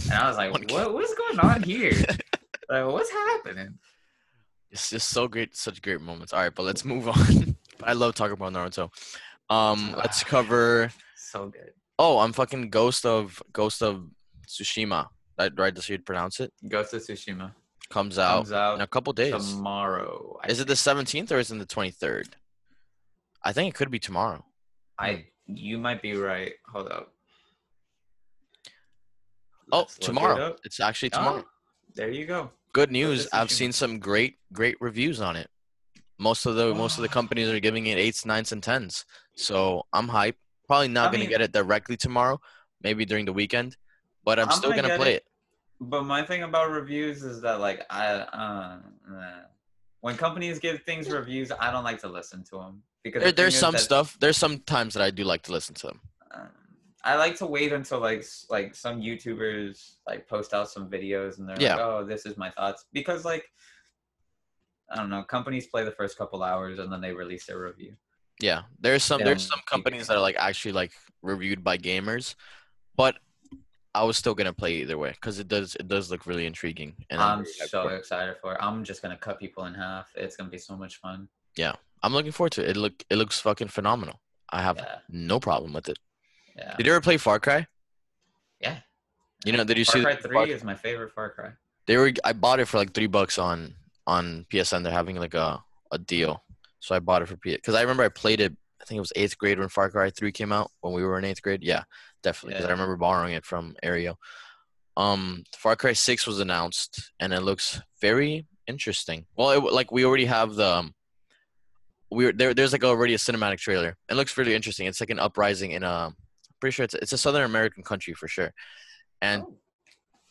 And I was like, "What? What's going on here? like, what's happening?" It's just so great, such great moments. All right, but let's move on. I love talking about Naruto. Um, let's cover. So good. Oh, I'm fucking Ghost of Ghost of Tsushima. That right? That's how you pronounce it. Ghost of Tsushima Comes out comes out in a couple days. tomorrow. I Is it the 17th or is it the 23rd? I think it could be tomorrow. I you might be right. Hold up. Oh, Let's it tomorrow. up. It's actually Oh, tomorrow. there you go. Good news. I've seen some great, great reviews on it. Most of the most of the companies are giving it eights, nines, and tens. So I'm hyped. Probably not I gonna mean- get it directly tomorrow. Maybe during the weekend. But I'm, I'm still gonna gonna play it. it. But my thing about reviews is that like I uh, uh, when companies give things reviews, I don't like to listen to them because There, the there's some that, stuff. There's some times that I do like to listen to them. um, I like to wait until like like some YouTubers like post out some videos and they're Yeah. like, oh, this is my thoughts because like I don't know, companies play the first couple hours and then they release their review. Yeah, there's some there's some companies that are like actually like reviewed by gamers, but I was still gonna play either way because it does it does look really intriguing. And I'm hyped so excited for it. I'm just gonna cut people in half. It's gonna be so much fun. I'm looking forward to it. It look it looks fucking phenomenal. I have Yeah, no problem with it. yeah, Did you ever play Far Cry? yeah. You know, did you Far see Cry Three is my favorite Far Cry. they were I bought it for like three bucks on on PSN. They're having like a a deal, so I bought it for PS because I remember I played it. I think it was eighth grade when Far Cry Three came out when we were in eighth grade. Yeah, definitely because I remember borrowing it from Ario. Um, Far Cry Six was announced, and it looks very interesting. Well, it, like we already have the. Um, we there. There's like already a cinematic trailer. It looks really interesting. It's like an uprising in a. I'm pretty sure it's it's a Southern American country for sure, and Oh.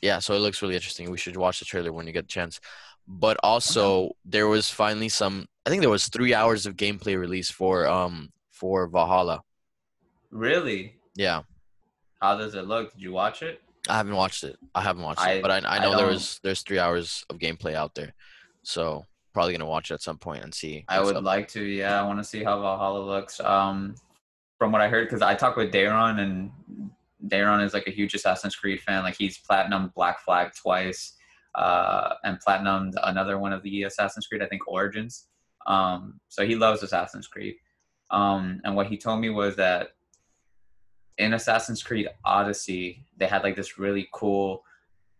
yeah, so it looks really interesting. We should watch the trailer when you get a chance. But also, there was finally some. I think there was three hours of gameplay release for um for Valhalla. Really? Yeah, How does it look? Did you watch it? I haven't watched it. I haven't watched I- it, but I, I I know there was there's three hours of gameplay out there, so probably gonna watch it at some point and see. I would up. like to. Yeah, I want to see how Valhalla looks. Um, from what I heard, because I talked with Dayron, and Dayron is like a huge Assassin's Creed fan. Like he's platinum Black Flag twice, uh, and platinum another one of the Assassin's Creed. I think Origins. Um, so he loves Assassin's Creed. Um, and what he told me was that in Assassin's Creed Odyssey, they had like this really cool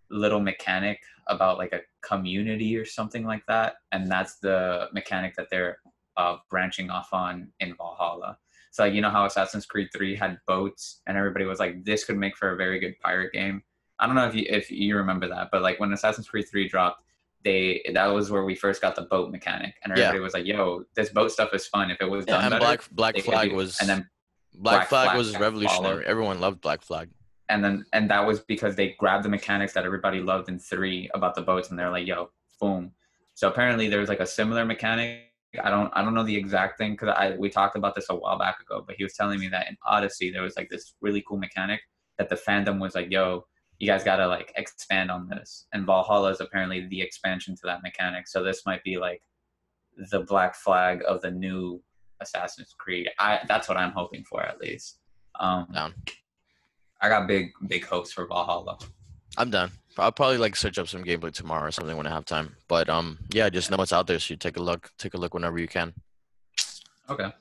little mechanic about like a community or something like that, and that's the mechanic that they're uh, branching off on in Valhalla. So like, you know how Assassin's Creed 3 had boats and everybody was like this could make for a very good pirate game. I don't know if you if you remember that, but like when Assassin's Creed 3 dropped, they that was where we first got the boat mechanic and everybody yeah. was like, "Yo, this boat stuff is fun if it was done and better." Black Black Flag was and then Black, Black Flag, Flag was revolutionary. Followed. Everyone loved Black Flag. And then and that was because they grabbed the mechanics that everybody loved in 3 about the boats and they're like, "Yo, boom." So apparently there was like a similar mechanic I don't I don't know the exact thing because I we talked about this a while back ago, but he was telling me that in Odyssey there was like this really cool mechanic that the fandom was like, "Yo, you guys gotta like expand on this." And Valhalla is apparently the expansion to that mechanic, so this might be like the black flag of the new Assassin's Creed. I that's what I'm hoping for at least. Um, Down. I got big big hopes for Valhalla. I'm done. I'll probably like search up some gameplay tomorrow or something when I have time. But um, yeah, just know it's out there, so you take a look. Take a look whenever you can. Okay.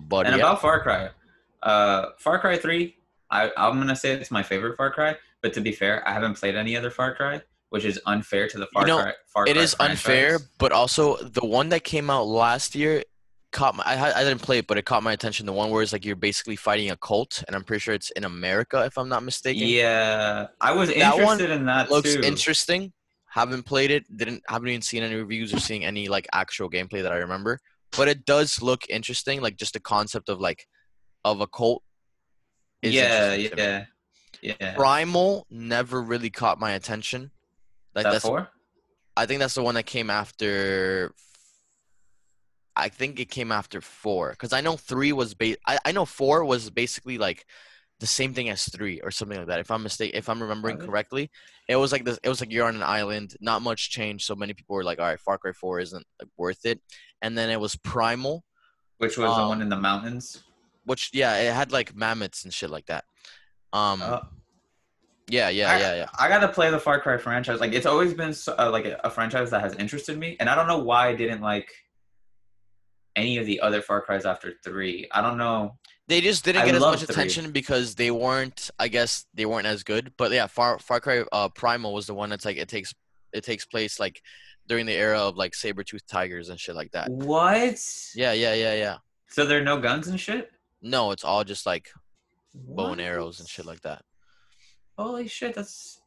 But and yeah. about Far Cry, uh, Far Cry Three, I I'm gonna say it's my favorite Far Cry. But to be fair, I haven't played any other Far Cry, which is unfair to the Far you know, Cry. Far it Cry is franchise. unfair, but also the one that came out last year caught my. I, I didn't play it, but it caught my attention. The one where it's like you're basically fighting a cult, and I'm pretty sure it's in America, if I'm not mistaken. Yeah, I was That interested one in that looks too. interesting. Haven't played it. Didn't haven't even seen any reviews or seeing any like actual gameplay that I remember. But it does look interesting. Like just the concept of like of a cult. yeah, interesting to me. yeah, yeah. Primal never really caught my attention. Like that that's four? I think that's the one that came after. I think it came after four because I know three was ba- I, I know four was basically like the same thing as three or something like that. If I'm mistake, if I'm remembering correctly, it was like this. It was like you're on an island, not much change. So many people were like, "All right, Far Cry Four isn't like, worth it." And then it was Primal, Which was the Um, one in the mountains. which yeah, it had like mammoths and shit like that. Um, Uh, yeah, yeah, I, yeah, yeah. I gotta play the Far Cry franchise. Like it's always been so, uh, like a, a franchise that has interested me, and I don't know why I didn't like any of the other Far Cries after three. I don't know. They just didn't I get as much three. attention because they weren't. I guess they weren't as good. But yeah, Far Far Cry uh, Primal was the one that's like it takes it takes place like during the era of like saber tooth tigers and shit like that. What? Yeah, yeah, yeah, yeah. So there are no guns and shit. No, it's all just like bow and arrows and shit like that. Holy shit! That's.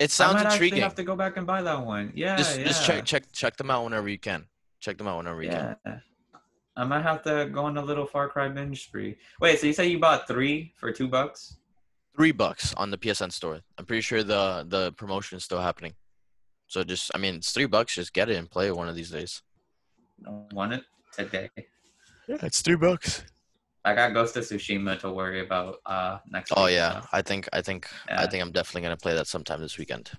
It I sounds might intriguing. actually have to go back and buy that one. Yeah, just yeah. just check check check them out whenever you can. Check them out whenever you can. Yeah. I might have to go on a little Far Cry binge spree. Wait, so you say you bought three for two bucks? Three bucks on the PSN store. I'm pretty sure the the promotion is still happening. So just I mean it's three bucks. Just get it and play it one of these days. I want it today. Yeah, it's three bucks. I got Ghost of Tsushima to worry about uh next Oh week, yeah, so, I think I think I think I'm definitely gonna play that sometime this weekend.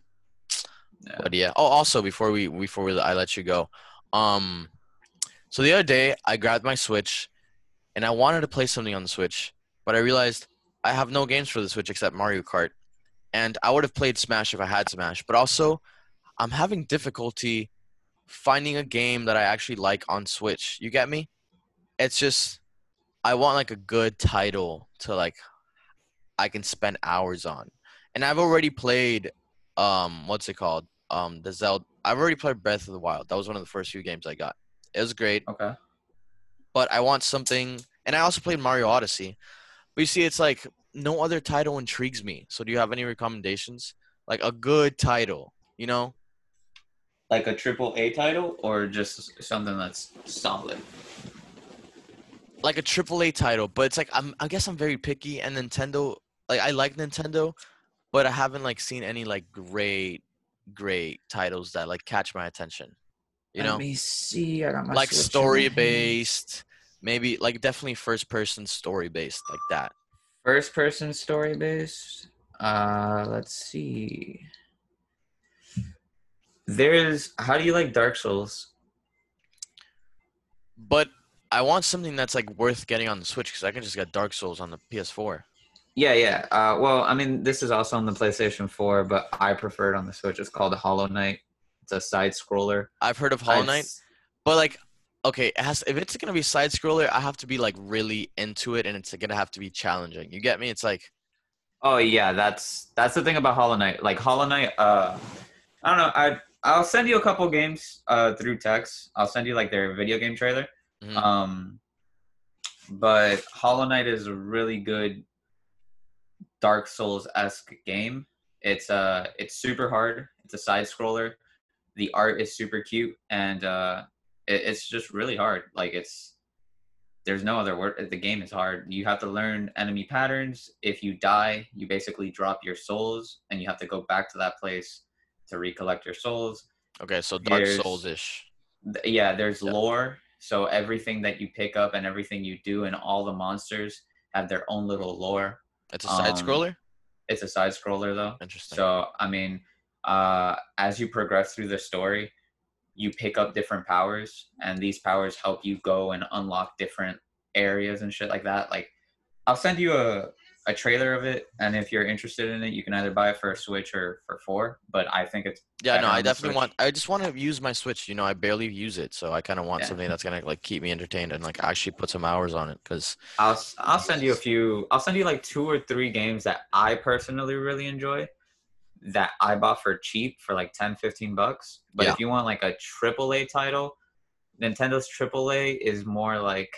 yeah. But yeah. Oh, also before we before we, I let you go, um, so the other day I grabbed my Switch, and I wanted to play something on the Switch, but I realized I have no games for the Switch except Mario Kart, and I would have played Smash if I had Smash. But also, I'm having difficulty finding a game that I actually like on Switch. You get me? It's just I want like a good title to like I can spend hours on. And I've already played um what's it called? Um the Zelda I've already played Breath of the Wild. That was one of the first few games I got. It was great, Okay. but I want something and I also played Mario Odyssey. But you see it's like no other title intrigues me. So do you have any recommendations? Like a good title, you know? Like a triple A title or just something that's solid? like a triple A title, but it's like I'm I guess I'm very picky and Nintendo like I like Nintendo, but I haven't like seen any like great great titles that like catch my attention. You know? Let me see. I got my Like story based, maybe like definitely first person story based like that. First person story based. Uh let's see. There's how do you like Dark Souls? But I want something that's like worth getting on the Switch because I can just get Dark Souls on the PS4. Yeah, yeah. Uh, well, I mean, this is also on the PlayStation 4, but I prefer it on the Switch. It's called Hollow Knight. It's a side scroller. I've heard of Hollow Knight, but like okay, it has if it's gonna be side scroller, I have to be like really into it, and it's gonna have to be challenging. You get me? It's like Oh yeah, that's that's the thing about Hollow Knight. Like Hollow Knight, uh, I don't know. I I'll send you a couple games uh through text. I'll send you like their video game trailer. Mhm. Um, but Hollow Knight is a really good Dark Souls esque game. It's uh it's super hard. It's a side scroller. The art is super cute, and uh, it, it's just really hard. Like it's there's no other word. The game is hard. You have to learn enemy patterns. If you die, you basically drop your souls, and you have to go back to that place to recollect your souls. okay, so Dark Souls ish. Th- yeah there's Yeah. lore so everything that you pick up and everything you do and all the monsters have their own little lore It's a side um, scroller. it's a side scroller though Interesting. so i mean uh as you progress through the story you pick up different powers and these powers help you go and unlock different areas and shit like that like i'll send you a a trailer of it and if you're interested in it you can either buy it for a switch or for four but i think it's yeah, no, I definitely Switch. want. I just want to use my Switch. You know, I barely use it, so I kind of want Yeah. something that's gonna like keep me entertained and like actually put some hours on it. Cause I'll I'll send you a few. I'll send you like two or three games that I personally really enjoy that I bought for cheap for like 10, 15 bucks. But Yeah. if you want like a AAA title, Nintendo's AAA is more like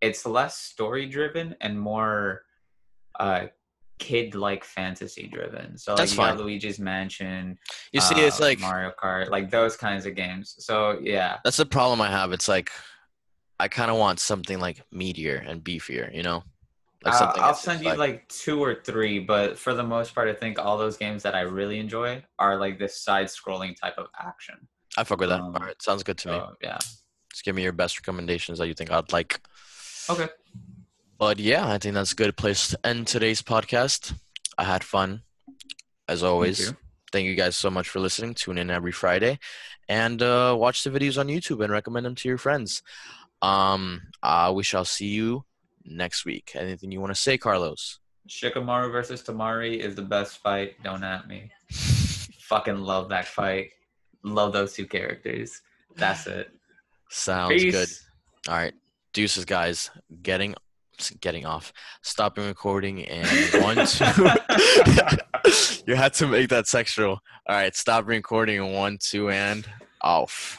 it's less story driven and more uh kid like fantasy driven. So like That's you got. Luigi's Mansion, you see, it's uh, like Mario Kart, like those kinds of games. So yeah. that's the problem I have. It's like I kind of want something like meatier and beefier. You know, like I'll, I'll send you like two or three, but for the most part, I think all those games that I really enjoy are like this side-scrolling type of action. I fuck with that. um, All right, sounds good to me. Yeah, Just give me your best recommendations that you think I'd like. okay. But yeah, I think that's a good place to end today's podcast. I had fun, as always. too. Thank you guys so much for listening. Tune in every Friday, and uh, watch the videos on YouTube and recommend them to your friends. Um, uh, we shall see you next week. Anything you want to say, Carlos? Shikamaru versus Temari is the best fight. Don't at me. Fucking love that fight. Love those two characters. That's it. Sounds Peace. good. All right, deuces, guys. Getting getting off. Stopping recording and one two. you had to make that sexual. All right, stop recording one two and off.